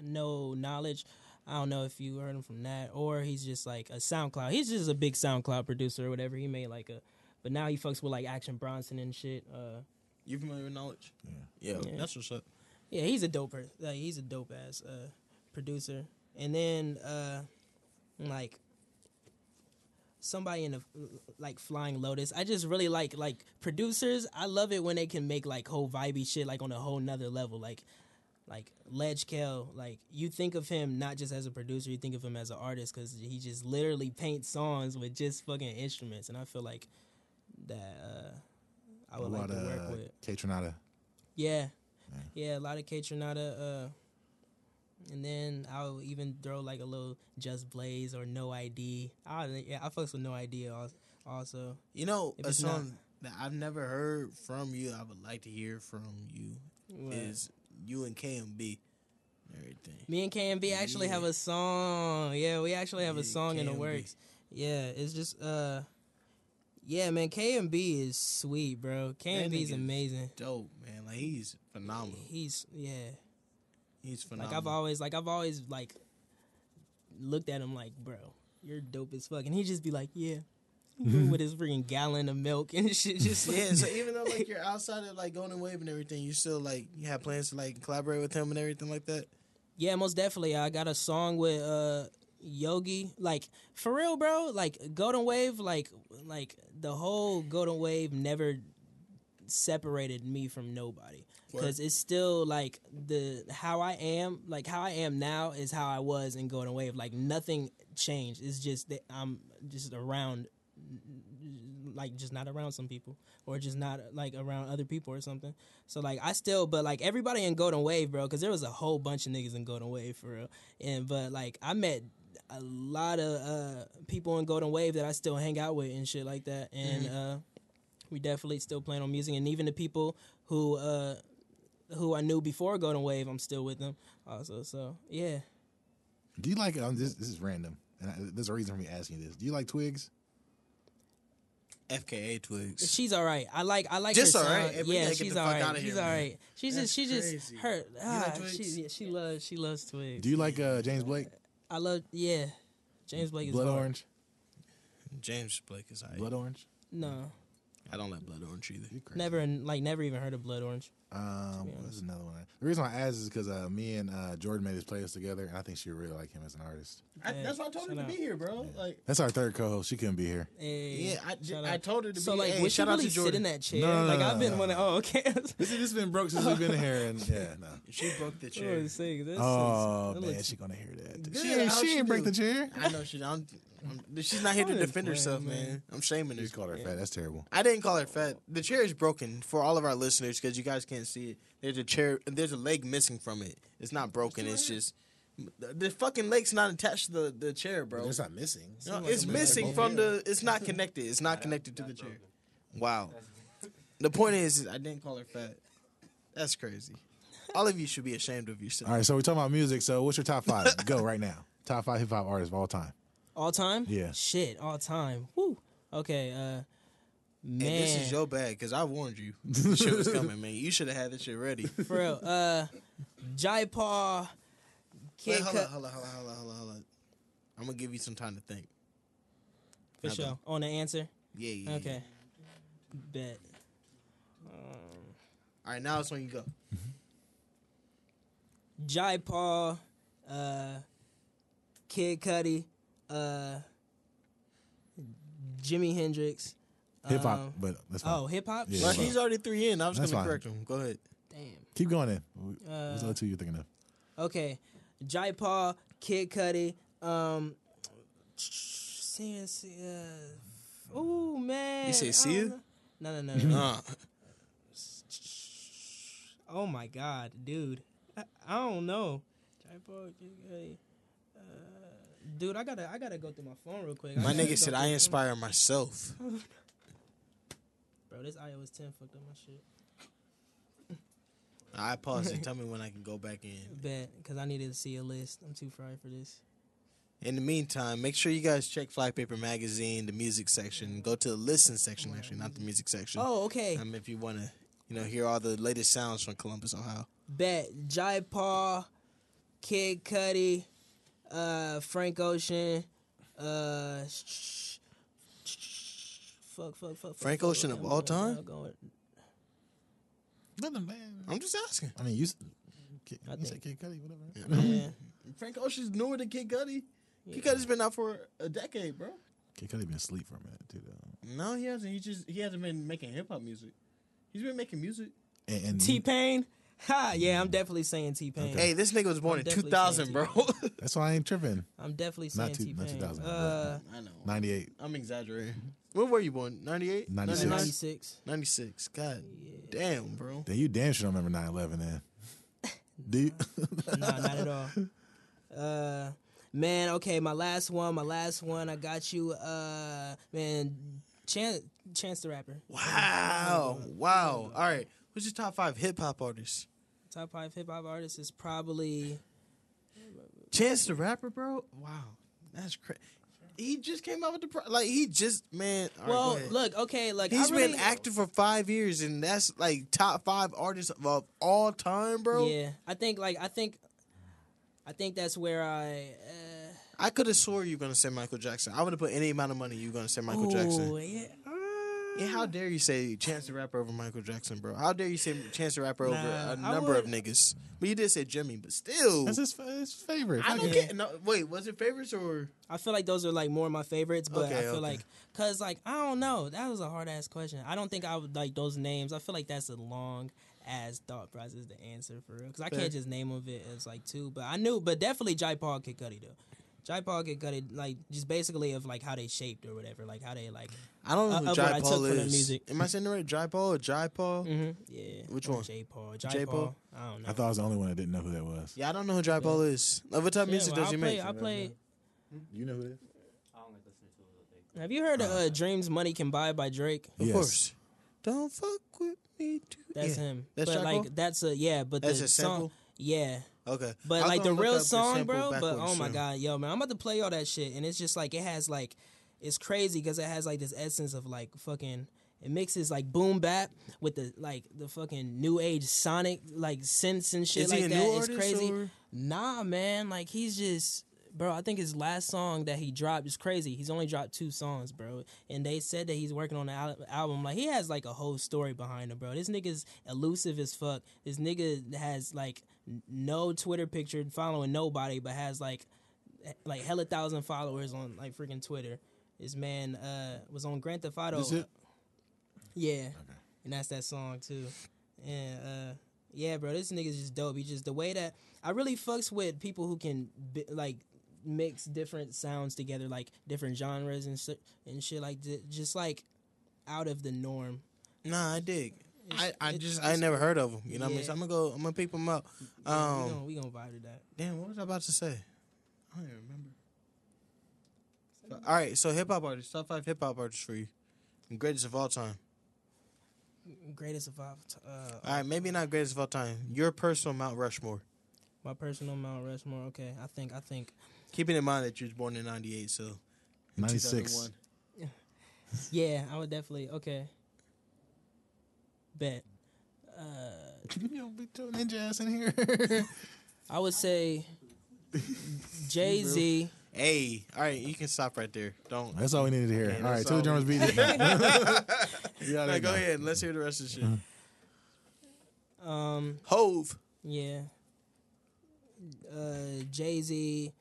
No Knowledge. I don't know if you heard him from that, or he's just like a SoundCloud. He's just a big SoundCloud producer or whatever. He made like a, but now he fucks with like Action Bronson and shit. Uh, You familiar with Knxwledge? Yeah. Yeah, Yeah. that's what's up. Yeah, he's a dope. Like, he's a dope ass uh, producer. And then uh, like somebody in the like Flying Lotus. I just really like like producers. I love it when they can make like whole vibey shit like on a whole nother level. Like like Ledge Kel, like you think of him not just as a producer, you think of him as an artist because he just literally paints songs with just fucking instruments, and I feel like that uh, I A would like to work with. Kaytranada. Yeah, yeah, a lot of Kaytranada, uh, and then I'll even throw like a little Just Blaze or No ID. I yeah, I fucks with No ID also. You know, a it's not- song that I've never heard from you, I would like to hear from you What? is you and KMB everything. Me and KMB actually have a song. Yeah, we actually have a Yeah, song in the works. Yeah, it's just uh yeah, man, KMB is sweet, bro. KMB is amazing. Dope, man. Like he's phenomenal. He's yeah. He's phenomenal. Like I've always like I've always like looked at him like, bro, you're dope as fuck. And he'd just be like, Yeah. with his freaking gallon of milk and shit just like, yeah, so even though like you're outside of like Golden Wave and everything, you still like you have plans to like collaborate with him and everything like that. Yeah, most definitely. I got a song with uh Yogi. Like for real, bro. Like Golden Wave, like like the whole Golden Wave never separated me from nobody. Cuz it's still like the how I am, like how I am now is how I was in Golden Wave. Like nothing changed. It's just that I'm just around like just not around some people or just not like around other people or something. So like I still but like everybody in Golden Wave, bro, cuz there was a whole bunch of niggas in Golden Wave for real. And but like I met a lot of uh people in Golden Wave that I still hang out with and shit like that. And uh we definitely still playing on music and even the people who uh who I knew before Golden Wave, I'm still with them also. So, yeah. Do you like? Um, this, this is random, and I, there's a reason for me asking you this. Do you like Twigs? FKA Twigs. She's all right. I like I like Just her all right. sound. Yeah, gotta she's the all fuck right. outta She's here, all man. She's That's just she just crazy. her ah, like she yeah, she loves she loves Twigs. Do you like uh, James Blake? I love yeah. James Blake is Blood hard. Orange. James Blake is alright. Blood Orange. No, I don't like Blood Orange either. You crazy. never like never even heard of Blood Orange. Um, be what's another one? The reason why I asked is because uh, me and uh, Jordynne made this playlist together, and I think she really like him as an artist. I, that's why I told her to out. be here, bro. Like, That's our third co-host. She couldn't be here. Hey, yeah, I, I told her to So be. like, hey, would she really to sit in that chair? No, no, like no, I've been no. wanting. Oh, okay. This has been broke since we've been here, and yeah, no. She broke the chair. was saying, this Oh is, man, looks- she gonna hear that. Good, She ain't, she she ain't break the chair. I know she. I'm, I'm, she's not here to I'm defend playing, herself, man. man. I'm shaming her. You called her fat. That's terrible. I didn't call her fat. The chair is broken for all of our listeners because you guys can't see it. There's a chair. There's a leg missing from it. It's not broken. It's just the, the fucking leg's not attached to the, the chair, bro. It's not missing. No, it's missing from the. It's not connected. It's not connected to the chair. Wow. The point is, I didn't call her fat. That's crazy. All of you should be ashamed of yourself. All right, so we're talking about music. So what's your top five? Go right now. Top five hip hop artists of all time. all time. Yeah. Shit, all time. Woo. Okay. Uh, man. And this is your bad because I warned you. The shit was coming, man. You should have had this shit ready. For real. Uh, Jai Paul. Wait, Kid hold on, hold on, hold on, hold on, hold on, hold on. I'm gonna give you some time to think. For go. sure. On the answer. Yeah, yeah. yeah. Okay. Bet. All right, now it's when you go. Jai Paul, uh, Kid Cudi, uh, Jimi Hendrix. Hip hop, um, but that's fine. Oh, hip hop. Yeah. Well, he's already three in. I was That's gonna fine. correct him. Go ahead. Damn. Keep going in. What's the Uh, other two you're thinking of? Okay, Jai Paul, Kid Cudi, um, see, see, uh, oh man, You say I Sia? No, no, no, no. Uh, oh my god, dude, I, I don't know. Jai Paul, Kid Cudi. Uh, dude, I gotta, I gotta go through my phone real quick. My nigga said I inspire myself. Bro, this iOS 10 fucked up my shit. I pause it. Tell me when I can go back in. Bet, because I needed to see a list. I'm too fried for this. In the meantime, make sure you guys check Flypaper Magazine, the music section. Go to the listen section, actually, not the music section. Oh, okay. Um, if you want to, you know, hear all the latest sounds from Columbus, Ohio. Bet, Jai Paul, Kid Cudi, uh, Frank Ocean, uh, fuck, fuck, fuck, fuck. Frank fuck, Ocean fuck, of all going- time? I'm Nothing, man. I'm just asking. I mean, you, s- Kid, I you said think- Kid Cudi, whatever. Yeah. Frank Ocean's newer than Kid Cudi. Kid Cudi's been out for a decade, bro. Kid Cudi been asleep for a minute too, though. No, he hasn't. He just he hasn't been making hip hop music. He's been making music. And, and T Pain. Ha, yeah, I'm definitely saying T Pain. Hey, this nigga was born I'm in 2000, bro. That's why I ain't tripping. I'm definitely saying Not two- T not 2000, Uh, I know. 98. I'm exaggerating. When were you born? 98? 96. 96. 96. God damn, bro. Then you damn sure don't remember 9 11 then. Do you? nah, not at all. Uh, man, okay, my last one, my last one. I got you. Uh, man, Chance, Chance the Rapper. Wow. Wow. All right. Who's your top five hip hop artists? Top five hip hop artists is probably Chance the Rapper, bro? Wow. That's crazy. He just came out with the pro- like he just man. right, well. ahead. look, okay, like He's really, been active for five years, and that's like top five artists of all time, bro. Yeah, I think like I think, I think that's where I. Uh, I could have swore you were gonna say Michael Jackson. I would have put any amount of money you were gonna say Michael ooh, Jackson. Yeah. Yeah, how mm. dare you say Chance the Rapper over Michael Jackson, bro? How dare you say Chance the Rapper over Nah, a I number of niggas? But you did say Jimi, but still. That's his, his favorite. I Fuck don't get. No, wait, was it favorites or? I feel like those are like more of my favorites, but Okay, I feel okay. like because like I don't know, that was a hard ass question. I don't think I would like those names. I feel like that's a long ass thought process to answer for real because I Fair. can't just name of it as like two. But I knew, but definitely Jai Paul Kid Cudi though. Jai Paul Kid Cudi like just basically of like how they shaped or whatever, like how they like. I don't know Uh, who of what Jai I Paul took is. music. Am I saying the right? Jai Paul or Jai Paul? hmm Yeah, Which or one? J Paul. Jai J. Paul. Paul? I don't know. I thought I was the only one that didn't know who that was. Yeah, I don't know who Jai Paul is. Like, what type of Yeah, music well, does I he play, make? I play. You know who it is? Have you heard of uh, "Dreams Money Can Buy" by Drake? Of Yes. course. Don't fuck with me too. That's Yeah. him. That's but Jai like Paul? that's a yeah, but That's the a sample? song, yeah. Okay. But like the real song, bro. But oh my soon. god, yo, man, I'm about to play all that shit, and it's just like it has like, it's crazy because it has like this essence of like fucking. It mixes like boom bap with the like the fucking new age sonic like synths and shit Is like that. it's crazy. or- Nah, man, like he's just. Bro, I think his last song that he dropped is crazy. He's only dropped two songs, bro. And they said that he's working on the al- album. Like, he has, like, a whole story behind him, bro. This nigga's elusive as fuck. This nigga has, like, no Twitter picture following nobody, but has, like, h- like hella thousand followers on, like, freaking Twitter. This man uh, was on Grand Theft Auto. This it? Yeah. And that's that song too. And uh yeah, bro, this nigga's just dope. He just the way that I really fucks with people who can bi- like mix different sounds together, like different genres and shit and shit like th- just like out of the norm. Nah, I dig. I, It's- I it's- just I never heard of them. You know what I mean? So I'm gonna go. I'm gonna peep him out. Yeah, we Um, gonna we gonna vibe to that. damn, what was I about to say? I don't even remember. So- all right, so hip hop artists, top five hip hop artists for you, greatest of all time. Greatest of all, time. uh, All right, maybe not greatest of all time. Your personal Mount Rushmore. my personal Mount Rushmore. Okay, I think I think Keeping in mind that you was born in '98, so in 96. yeah, I would definitely okay. Bet. Uh, You don't be throwing ninja ass in here. I would say Jay Z. Hey, all right, you can stop right there. Don't. That's all we needed to hear. Yeah, all right, that's to the all drummer's we- beat. yeah, Nah, go ahead. Let's hear the rest of the shit. Um, Hove. yeah. Uh, Jay Z.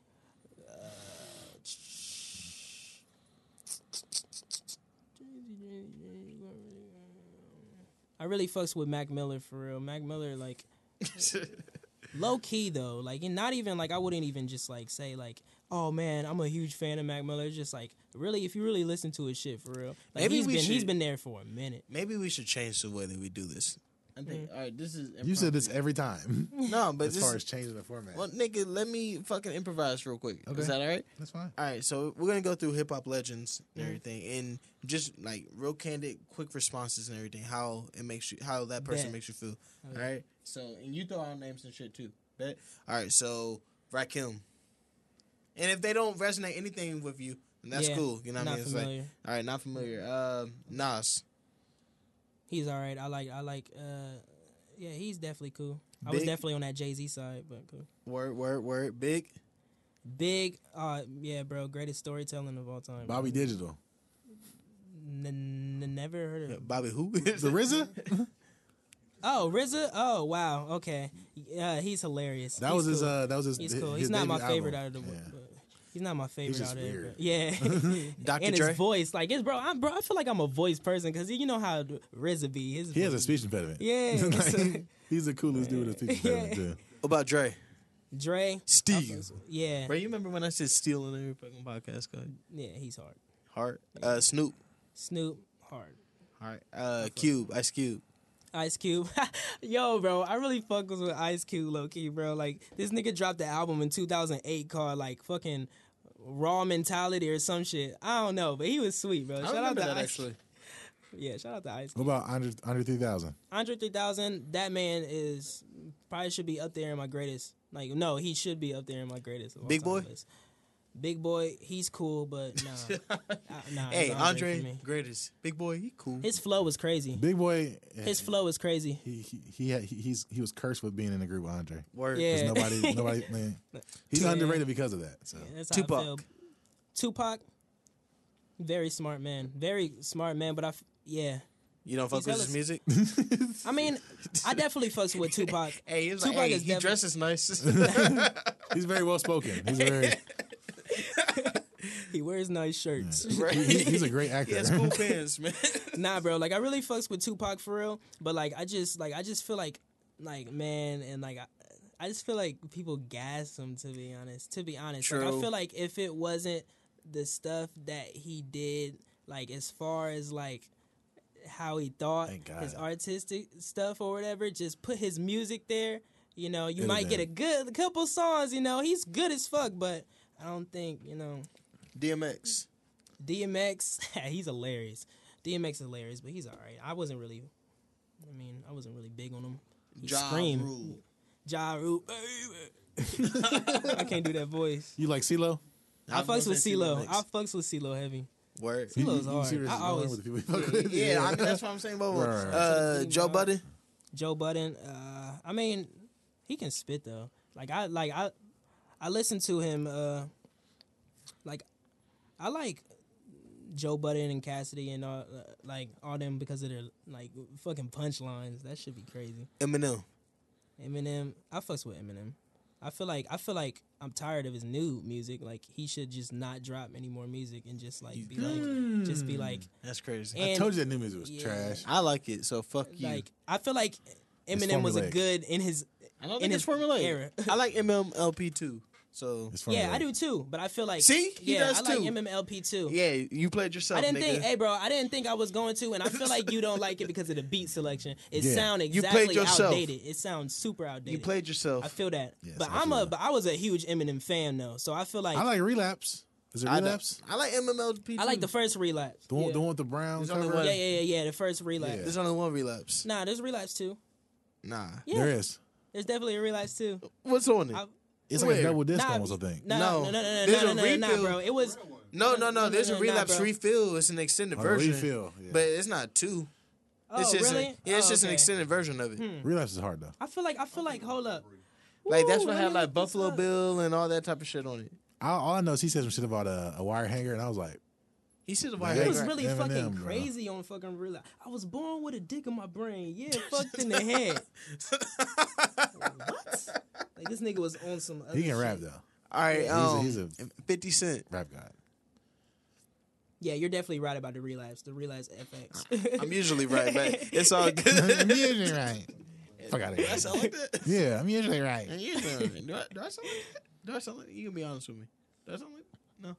I really fucks with Mac Miller for real. Mac Miller, like, low key though, like, and not even like I wouldn't even just like say like, oh man, I'm a huge fan of Mac Miller. It's just like, really, if you really listen to his shit for real, like Maybe he's been he's should- been there for a minute. Maybe we should change the way that we do this. I think. All right, this is. You said this every time. No, but as this. far as changing the format. well, nigga, let me fucking improvise real quick. Okay. Is that all right? That's fine. All right, so we're gonna go through hip hop legends and everything, and just like real candid, quick responses and everything. How it makes you, how that person Bet. makes you feel. Okay. All right. So, and you throw out names and shit too. Bet. All right. So Rakim. And if they don't resonate anything with you, then that's Yeah, cool. You know what I not mean? It's like, all right, not familiar. Uh, Nas. He's all right. I like. I like. uh Yeah, he's definitely cool. I was definitely on that Jay Z side, but cool. Word, word, word. Big. Big. Uh, yeah, bro. Greatest storytelling of all time. Bobby Digital. N- n- never heard of. Bobby who? The RZA? Oh, RZA. Oh, wow. Okay. Uh, he's hilarious. That He's was his. Uh, that was his. He's cool. his He's not my debut favorite album. out of the. Yeah. But He's not my favorite just out there. weird. but- Yeah, Dr. and Dre. his voice, like it's bro. I'm bro. I feel like I'm a voice person because you know how RZA be. His He has a speech impediment. Yeah, Like, he's the coolest dude with a speech impediment too. What about Dre? Dre. Steve. Yeah, Bro, you remember when I said steal in every fucking podcast? Cause yeah, he's hard. Heart. Uh, Snoop. Snoop, hard. All right. Uh, Cube. Ice Cube. Ice Cube. Yo, bro, I really fuck with Ice Cube low key, bro. Like this nigga dropped the album in 2008 called like fucking Raw Mentality or some shit. I don't know, but he was sweet, bro. I Shout out to that Ice actually. Yeah, shout out to Ice What about Andre Andre three thousand? Andre 3000, that man is probably should be up there in my greatest. Like no, he should be up there in my greatest. of all Big time Boy? list. Big Boi, he's cool, but nah, nah. Hey, it's for Andre, me. greatest. Big Boi, he cool. His flow was crazy. Big Boi. His eh, flow is crazy. He he he, had, he he's he was cursed with being in a group with Andre. Word. Yeah. 'Cause nobody nobody man, he's Yeah. underrated because of that. So That's how I Tupac. Tupac, very smart man, very smart man. But I, f- yeah, You don't fuck He's with his music? I mean, I definitely fucks with Tupac. Hey, he was Tupac like, hey, is he defi- dresses nice. he's very well spoken. He's very He wears nice shirts. he- he- he's a great actor. he has cool pants, man. nah, bro. Like I really fucks with Tupac for real. But like I just like I just feel like like man and like I, I just feel like people gas him to be honest. To be honest, like, I feel like if it wasn't the stuff that he did, like as far as like how he thought his artistic stuff or whatever, just put his music there. You know, you It'd might get a good a couple songs. You know, he's good as fuck, but I don't think you know. DMX. DMX, he's hilarious. DMX is hilarious, but he's all right. I wasn't really, I mean, I wasn't really big on him. He Ja screamed. Rule. Ja Rule, baby. I can't do that voice. You like CeeLo? I I'm fucks with say CeeLo. I fucks with CeeLo heavy. Word. CeeLo's you- you hard. I always- with the people you fuck with? Yeah, I mean, that's what I'm saying about Right, right. uh, Joe Bro. Budden. Joe Budden, uh, I mean, he can spit though. Like I like I I listen to him uh like I like Joe Budden and Cassidy and all uh, like all them because of their like fucking punchlines. That should be crazy. Eminem. Eminem, I fucks with Eminem. I feel like I feel like I'm tired of his new music. Like he should just not drop any more music and just like be like just be like That's crazy. I told you that new music was Yeah. trash. I like it, so fuck you. like I feel like Eminem was a good in his I don't in think his it's formulaic. era. I like MMLP too. So It's Yeah. I do too. But I feel like See? He yeah, does I like too. MMLP too. yeah, you played yourself. I didn't nigga. think, hey, bro, I didn't think I was going to, and I feel like you don't like it because of the beat selection. It Yeah. sound You exactly played yourself. outdated. It sounds super outdated. you played yourself. I feel that, Yes, but I I'm feel a, that. but I was a huge Eminem fan though, so I feel like I like Relapse. Is it Relapse? I like MMLP. Too. I like the first relapse. The one, yeah. the one with the brown There's cover? one. yeah, yeah, yeah, yeah, the first relapse. Yeah. There's only one relapse. Nah, there's relapse too. Nah. Yeah, There is. there's definitely a relapse too. What's on it? I- It's like a Where? double disc Nah, almost, I think. No, No. no, no, no, no, There's no, a no, no, no, refill. bro. It was no, no, no. There's no, a no, nah, relapse bro. refill. It's an extended Oh, version. refill, yeah. But it's not two. oh It's just really? a, yeah, it's Oh, just an okay. extended version of it. Hmm. Relapse is hard though. I feel like I feel like hold up. Like that's Ooh, what let had me like look this Buffalo up. Bill and all that type of shit on it. All, all I know is he said some shit about a, a wire hanger, and I was like, He should have Man, It like, was Eminem, really bro. fucking crazy on fucking real. I was born with a dick in my brain. Yeah, fucked in the head. what? Like this nigga was on some. Other he can rap though. All right, He's a- um, he's a- Fifty Cent. Rap god. Yeah, you're definitely right about the relapse. The relapse FX. I'm usually right, but it's all good. I'm usually right. Fuck out of Do I here. sound like that? Yeah, I'm usually right. And you know, do I, do I sound like that? Do I sound like You can be honest with me. Do I sound like no?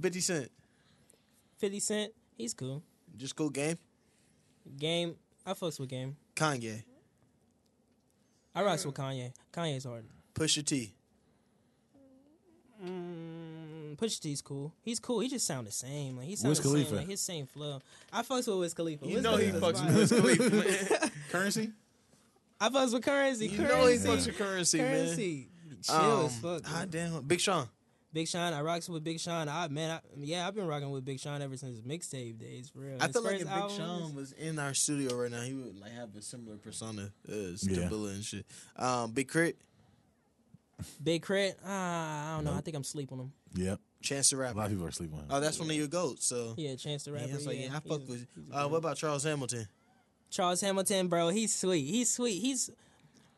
Fifty Cent, Fifty Cent, he's cool. just cool game. Game, I fucks with game. Kanye, I rocks with Kanye. Kanye's hard. Pusha T. Mm, Pusha T's cool. He's cool. He just sound the same. Like he Wiz sounds the Khalifa. same. Like his same flow. I fucks with Wiz Khalifa. You Wiz know he Khalifa's fucks fire. with Wiz Khalifa. Curren$y? I fucks with Curren$y. You Curren$y. know he fucks with Curren$y, man. Curren$y. Chill Um, as fuck. man. damn, Big Sean. Big Sean, I rocks with Big Sean. I man, I, yeah, I've been rocking with Big Sean ever since his mixtape days. For real, I His feel like if Big album Sean was- was in our studio right now, he would like have a similar persona as Yeah. Stabila and shit. Um, Big K.R.I.T., Big Crit. Ah, I don't know. I think I'm sleeping him. Yep. Chance to the A lot of people are sleeping on him. Oh, that's one of your goats. So Yeah, Chance the yeah, Rapper. like, yeah, yeah, I he's fuck with. he's a Uh, what about Charles Hamilton? Charles Hamilton, bro? He's sweet. He's sweet. He's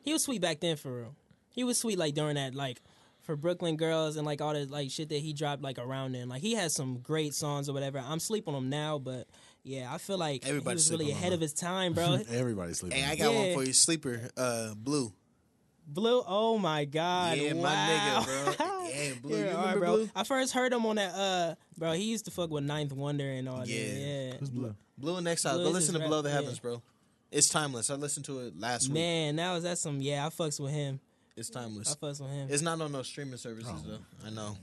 he was sweet back then for real. He was sweet like during that like for Brooklyn Girls and like all the like shit that he dropped like around then. Like he has some great songs or whatever. I'm sleeping on him now, but yeah, I feel like Everybody's he was really ahead him. of his time, bro. Everybody's sleeping. Hey, I got Yeah. one for you. Sleeper, uh, Blu. Blu, oh my god, Yeah, wow. my nigga, bro. Yeah, Blu. You all right, remember bro. Blu? I first heard him on that. Uh, bro, he used to fuck with Ninth Wonder and all Yeah. that. Yeah, Who's Blu? Blu and Exile. Blu Go listen to Below rap- the yeah. Heavens, bro. It's timeless. I listened to it last week. man, that was that's some. Yeah, I fucks with him. It's I timeless. with him. It's not on no streaming services though. I know.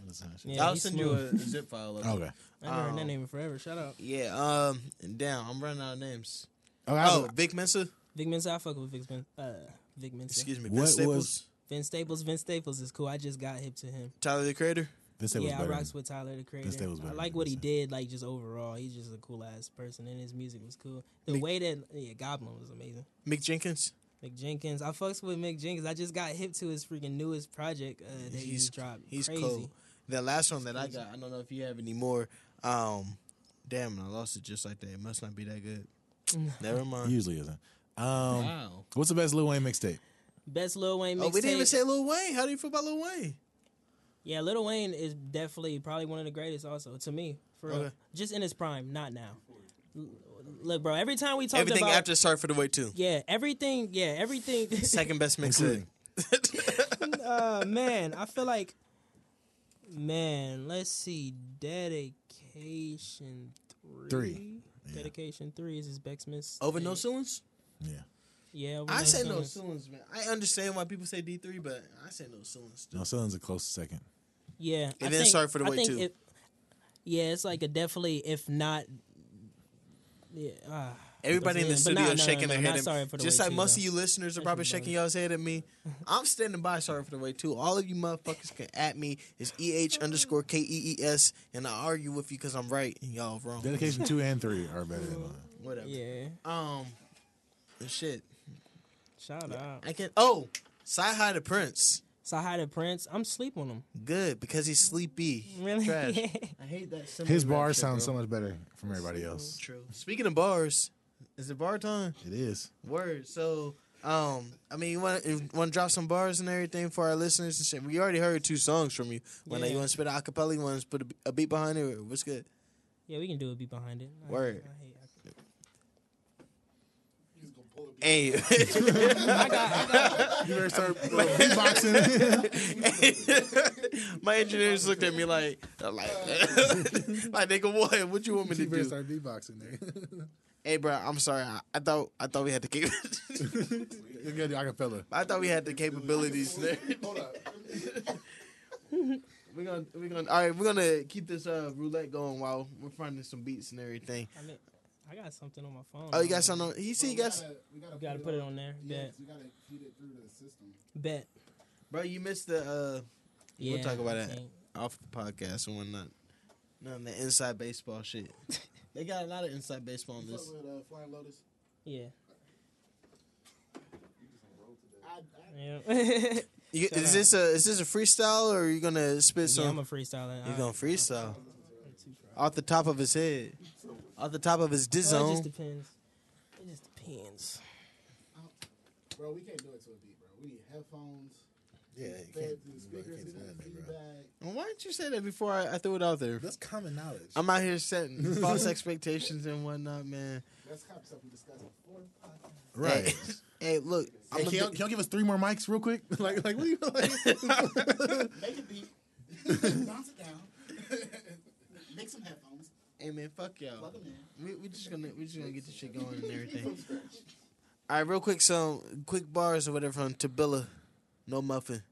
Yeah, I'll send smooth. you a zip file of it. Okay. I haven't heard um, that name in forever. Shout out, Yeah. Um. And damn, I'm running out of names. Okay, I- Oh, Vic Mensa. Vic Mensa. I fuck with Vic Mensa. Uh, Vic Mensa. Excuse me. What Staples. was- Vince Staples. Vince Staples is cool. I just got hip to him. Tyler the Creator. This was yeah, I rocks with Tyler the Creator. Staples I better like what he did. Like just overall, he's just a cool ass person, and his music was cool. The Mick- way that yeah, Goblin was amazing. Mick Jenkins. Mick Jenkins. I fucks with Mick Jenkins. I just got hip to his freaking newest project uh, that he He's just dropped. He's Crazy. cool. The last one that I got, I don't know if you have any more. Um, damn, I lost it just like that. It must not be that good. Never mind. Usually isn't. Um, Wow. what's the best Lil Wayne mixtape? Best Lil Wayne mixtape. Oh, we didn't even say Lil Wayne. How do you feel about Lil Wayne? Yeah, Lil Wayne is definitely probably one of the greatest. Also, to me, for. Okay. just in his prime, not now. L- Look, bro. Every time we talk about it. Everything about after Sorry for the Wait too. yeah, everything, yeah, everything. Second best mixtape. uh, man, I feel like, man, let's see, dedication three. Three. Yeah. Dedication three is his Beck Smith. Over No Ceilings? Yeah. Yeah, over I say No Ceilings. Ceilings, man. I understand why people say D three, but I say No Ceilings. No, Ceilings a close second. Yeah, I And then think- Sorry for the I Wait, too. it- yeah, it's like a definitely, if not. Yeah, ah. Everybody in the But studio nah, is nah, shaking nah, their nah, head. not at Sorry for the just Wait like too, most though. of you listeners are probably shaking y'all's head at me. I'm standing by Sorry for the Wait too. All of you motherfuckers can at me. It's eh underscore k e e s, and I argue with you because I'm right and y'all wrong. Dedication two and three are better than mine. Whatever. Yeah, Um, shit. shout out. I can. Oh, Sci High the Prince. So hi to Prince. I'm sleep on him. Good because he's sleepy. Really? Trash. I hate that. His similar rap bars sound so much better from everybody else. True. Speaking of bars, is it bar time? It is. Word. So, um, I mean, you want to want to drop some bars and everything for our listeners and shit. We already heard two songs from you. When Yeah. you want to spit a acapella, you want to put a, a beat behind it. What's good? Yeah, we can do a beat behind it. Word. I hate- He's gonna pull it. Hey, You better start uh, beatboxing. my engineers looked at me like, like, like nigga, what? What you want me to do? You better do? start beatboxing there. Hey, bro, I'm sorry. I, I thought I thought we had the cap- you got the acapella. I thought we had the capabilities there. Hold up. We're gonna we're gonna all right. We're gonna keep this uh roulette going while we're finding some beats and everything. I got something on my phone. Oh, you got something? On, he see, you we got gotta, we gotta, You gotta put it on there. Yeah, Bet. we gotta feed it through to the system. Bet. bro. You missed the. uh Yeah, We'll talk about I that think. off the podcast and whatnot. None of the inside baseball shit. they got a lot of inside baseball on this. with uh, Flying Lotus? Yeah. I, I, Yeah. You, is this a is this a freestyle or are you gonna spit yeah, I'm some? a freestyler. you I- gonna freestyle off the top of his head, off the top of his diz Well, it just depends. It just depends. bro, we can't do it to a beat, bro. We need headphones. Yeah, you can't, through the you speakers. can't do need that, bro. Well, Why didn't you say that before I, I threw it out there? That's common knowledge. I'm out here setting false expectations and whatnot, man. That's kind of stuff we discussed before right. Hey, hey, look. Hey, can, y'all, can y'all give us three more mics real quick? like, like, what do you like? Make a beat. Bounce it down. Make some headphones. Hey man, fuck y'all. Plug them in. We we just gonna we just gonna get this shit going and everything. All right, real quick, some quick bars or whatever from Tobilla, no muffin.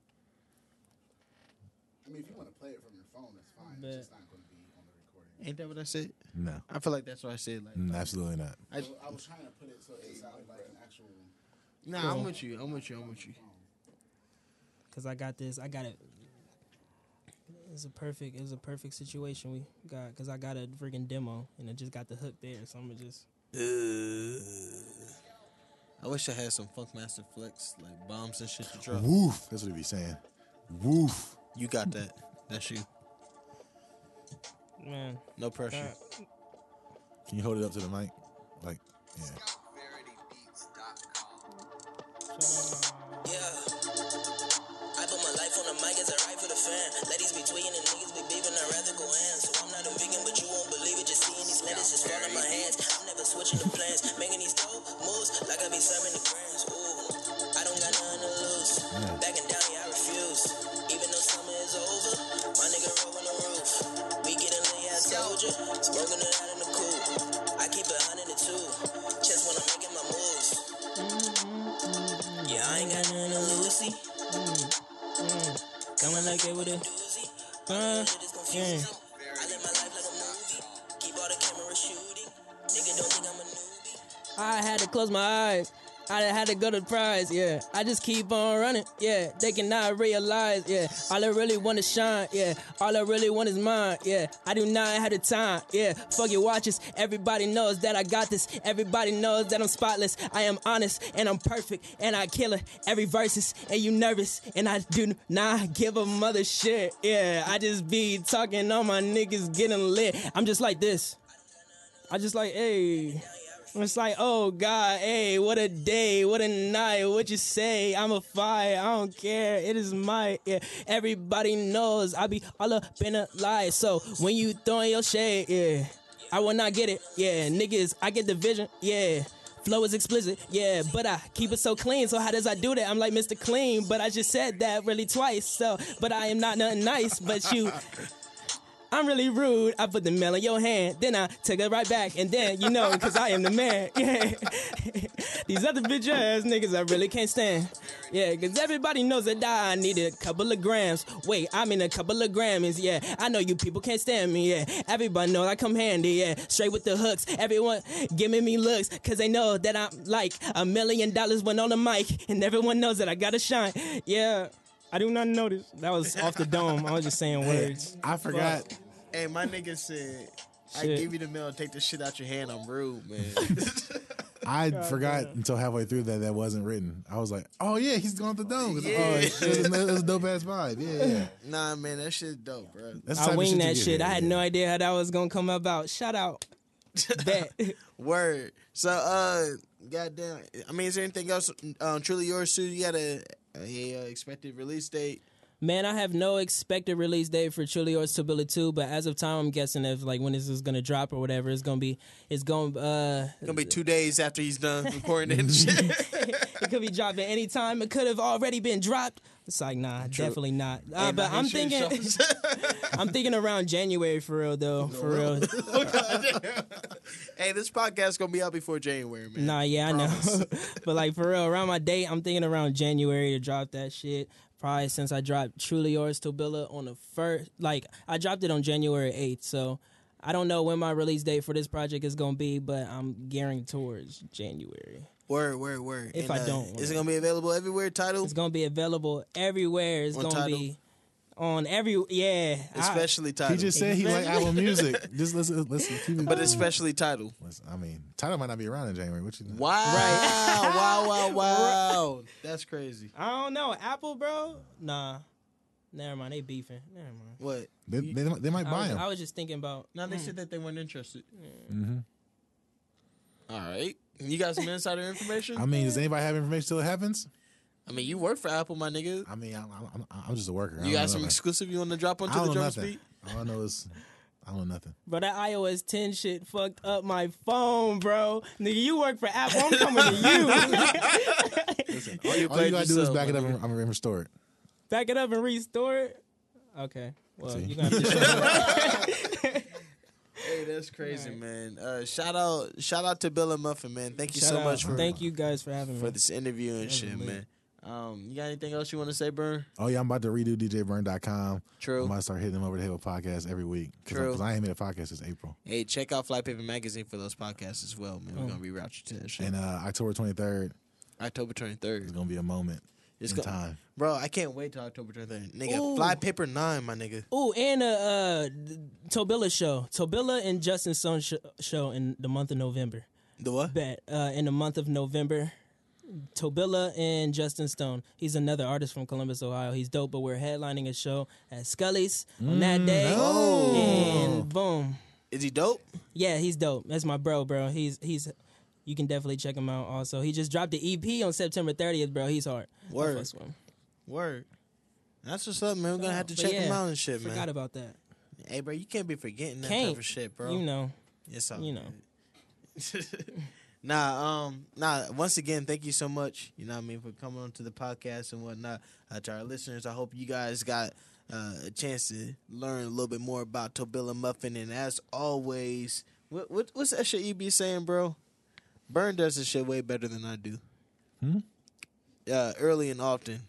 I mean, if you want to play it from your phone, that's fine. Bet. It's just not going to be on the recording. Ain't that what I said? no, I feel like that's what I said. Like, Mm, absolutely not. I, I, I was trying to put it so it sounded like an actual. nah, I'm with you. I'm with you. I'm with you. Cause I got this. I got it. It's a perfect. it's a perfect situation we got. Cause I got a freaking demo and I just got the hook there. So I'm gonna just. Uh, I wish I had some Funkmaster Flex like bombs and shit to drop. Woof. That's what he be saying. Woof. You got that. That's you. Man, No pressure. God. Can you hold it up to the mic? Like, yeah. Switching the plans. Making these dope moves like I be serving the grams. Ooh, I don't got nothing to lose. Backing down, yeah, I refuse. Even though summer is over, my nigga roll on the roof. We getting lit, I told you. Smoking it out in the cool. I keep it 102. Just when I'm making my moves. Yeah, I ain't got nothing to lose. See? Coming like it with a. Uh, yeah. I had to close my eyes. I had to go to the prize, yeah. I just keep on running, yeah. They cannot realize, yeah. All I really want is shine, yeah. All I really want is mine, yeah. I do not have the time, yeah. Fuck your watches. Everybody knows that I got this. Everybody knows that I'm spotless. I am honest and I'm perfect and I kill it. Every verses and you nervous and I do not give a mother shit, yeah. I just be talking on my niggas getting lit. I'm just like this. I just like, hey. It's like, oh God, hey, what a day, what a night, what you say? I'm a fire, I don't care, it is my, yeah. Everybody knows I be all up in a lie. So when you throwing your shade, yeah, I will not get it, yeah. Niggas, I get the vision, yeah. Flow is explicit, yeah, but I keep it so clean. So how does I do that? I'm like Mr. Clean, but I just said that really twice. So, but I am not nothing nice. But you, I'm really rude. I put the mail in your hand, then I take it right back, and then you know, cause I am the man. Yeah. These other bitch ass niggas I really can't stand. Yeah, cause everybody knows that I need a couple of grams. Wait, I mean a couple of Grammys. Yeah, I know you people can't stand me. Yeah, everybody knows I come handy. Yeah, straight with the hooks. Everyone giving me looks, cause they know that I'm like a million dollars when on the mic, and everyone knows that I gotta shine. Yeah. I do not notice. That was off the dome. I was just saying words. I forgot. Hey, my nigga said, I Shit. give you the mail, take the shit out your hand. I'm rude, man. I forgot until halfway through that that wasn't written. I was like, oh yeah, he's going to the dome. 'Cause, Yeah. Oh, shit, it was, a dope ass vibe. Yeah, yeah. nah, man, that shit's dope, bro. That's the I type of winged you that get shit. here, I had yeah. no idea how that was gonna come about. Shout out. Bet. Word. So, uh, goddamn. I mean, is there anything else? Um, truly yours too. You got a, a, uh expected release date. Man, I have no expected release date for Truly Yours Tobilla 2, but as of time, I'm guessing if like when this is gonna drop or whatever, it's gonna be, it's gonna, uh, It's gonna be two days after he's done recording it. it could be dropping anytime. It could have already been dropped. It's like, nah, definitely not. Uh, but I'm thinking. I'm thinking around January for real though, for real. hey, this podcast gonna be out before January, man. Nah, yeah, I know. but like for real, around my date, I'm thinking around January to drop that shit. Probably since I dropped Truly Yours Tobilla on the first, like I dropped it on January 8th. So I don't know when my release date for this project is gonna be, but I'm gearing towards January. Word, word, word. If I don't is it gonna be available everywhere? Tidal, It's gonna be available everywhere. It's On gonna Tidal? be on every yeah. I- especially Tidal. He just said he like Apple Music. Just listen, listen. Keep it, but especially Tidal. listen, I mean, Tidal might not be around in January. What you know? Wow, wow, wow, wow. That's crazy. I don't know. Apple, bro. Nah. Never mind. They beefing. Never mind. What? They, they, they might buy was, him. I was just thinking about. No, they mm. said that they weren't interested. Mm-hmm. All right. You got some insider information? I mean, does anybody have information till it happens? I mean, you work for Apple, my nigga. I mean, I'm, I'm, I'm just a worker. You got some nothing. exclusive you want to drop I onto the know speed? nothing. beat? All I know is I don't know nothing. Bro, that iOS 10 shit fucked up my phone, bro. Nigga, you work for Apple. I'm coming to you. All you, All you gotta do is yourself, back it up nigga. and, I'm gonna restore it. Back it up and restore it. Okay. Well, you gonna have to show me. Hey, that's crazy, man. Uh, shout out, shout out to Bill and Muffin, man. Thank you Shout so out. much for Thank you guys for having me. for this interview and shit, lit. man. Um, you got anything else you want to say, Bern? Oh yeah, I'm about to redo DJBern.com. True. I'm about to start hitting them over the head with podcasts every week. Cause True. Because I ain't made a podcast since April. Hey, check out Flypaper Magazine for those podcasts as well, man. We're gonna reroute you to that shit. And uh, October 23rd October 23rd. is third, gonna be a moment It's in go- time. bro. I can't wait till October twenty third, nigga. Ooh. Flypaper Nine, my nigga. Ooh, and uh, uh Tobilla show. Tobilla and Justin Stone sh- show in the month of November. The what? Bet uh, in the month of November. Tobilla and Justin Stone. He's another artist from Columbus, Ohio. He's dope, but we're headlining a show at Skully's on that day. Oh. And boom. Is he dope? Yeah, he's dope. That's my bro, bro. He's he's you can definitely check him out also. He just dropped the EP on September 30th, bro. He's hard. Word. Word. That's what's up, man. We're gonna have to But check yeah, him out and shit, Forgot man. about that. Hey, bro, you can't be forgetting that Can't. type of shit, bro. You know, it's all you know. nah, um, nah. Once again, thank you so much. You know what I mean for coming on to the podcast and whatnot. Uh, to our listeners, I hope you guys got uh, a chance to learn a little bit more about Tobilla Muffin. And as always, what, what what's that shit you be saying, bro? Bern does this shit way better than I do. Hmm? Uh, early and often.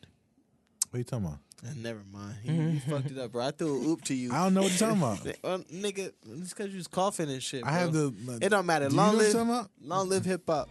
What are you talking about? Uh, never mind. You, you fucked it up, bro. I threw a oop to you. I don't know what you're talking about. Well, nigga, it's because you was coughing and shit. I have bro. the. It don't matter. Do you know Long what live, you're about? long live hip hop.